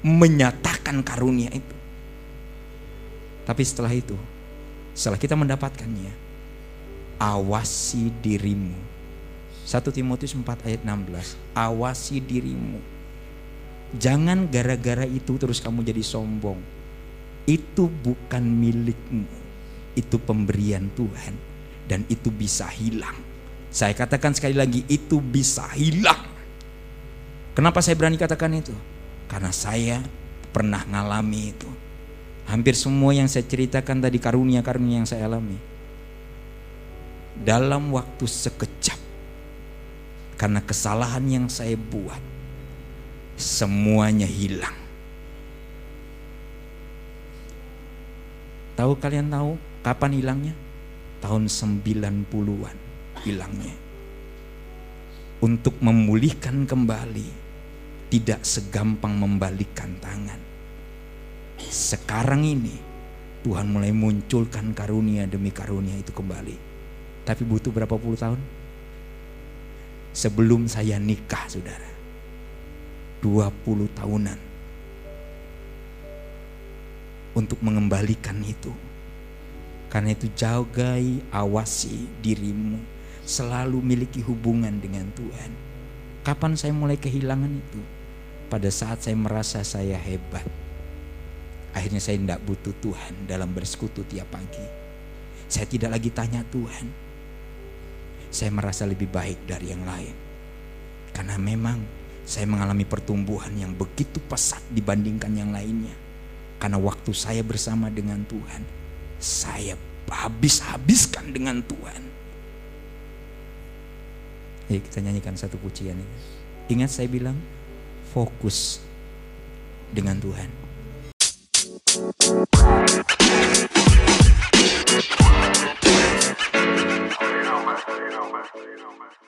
[SPEAKER 1] Menyatakan karunia itu. Tapi setelah itu, setelah kita mendapatkannya, awasi dirimu. 1 Timotius 4 ayat 16. Awasi dirimu. Jangan gara-gara itu terus kamu jadi sombong. Itu bukan milikmu. Itu pemberian Tuhan dan itu bisa hilang. Saya katakan sekali lagi itu bisa hilang. Kenapa saya berani katakan itu? Karena saya pernah ngalami itu. Hampir semua yang saya ceritakan tadi karunia-karunia yang saya alami. Dalam waktu sekejap. Karena kesalahan yang saya buat. Semuanya hilang. Tahu kalian tahu kapan hilangnya? Tahun 90-an hilangnya. Untuk memulihkan kembali tidak segampang membalikkan tangan. Sekarang ini Tuhan mulai munculkan karunia demi karunia itu kembali. Tapi butuh berapa puluh tahun? Sebelum saya nikah, saudara. 20 tahunan. Untuk mengembalikan itu. Karena itu jagai, awasi dirimu selalu miliki hubungan dengan Tuhan. Kapan saya mulai kehilangan itu? Pada saat saya merasa saya hebat. Akhirnya saya tidak butuh Tuhan dalam bersekutu tiap pagi. Saya tidak lagi tanya Tuhan. Saya merasa lebih baik dari yang lain. Karena memang saya mengalami pertumbuhan yang begitu pesat dibandingkan yang lainnya. Karena waktu saya bersama dengan Tuhan, saya habis-habiskan dengan Tuhan. Ayo kita nyanyikan satu pujian ini. Ingat saya bilang, fokus dengan Tuhan. You.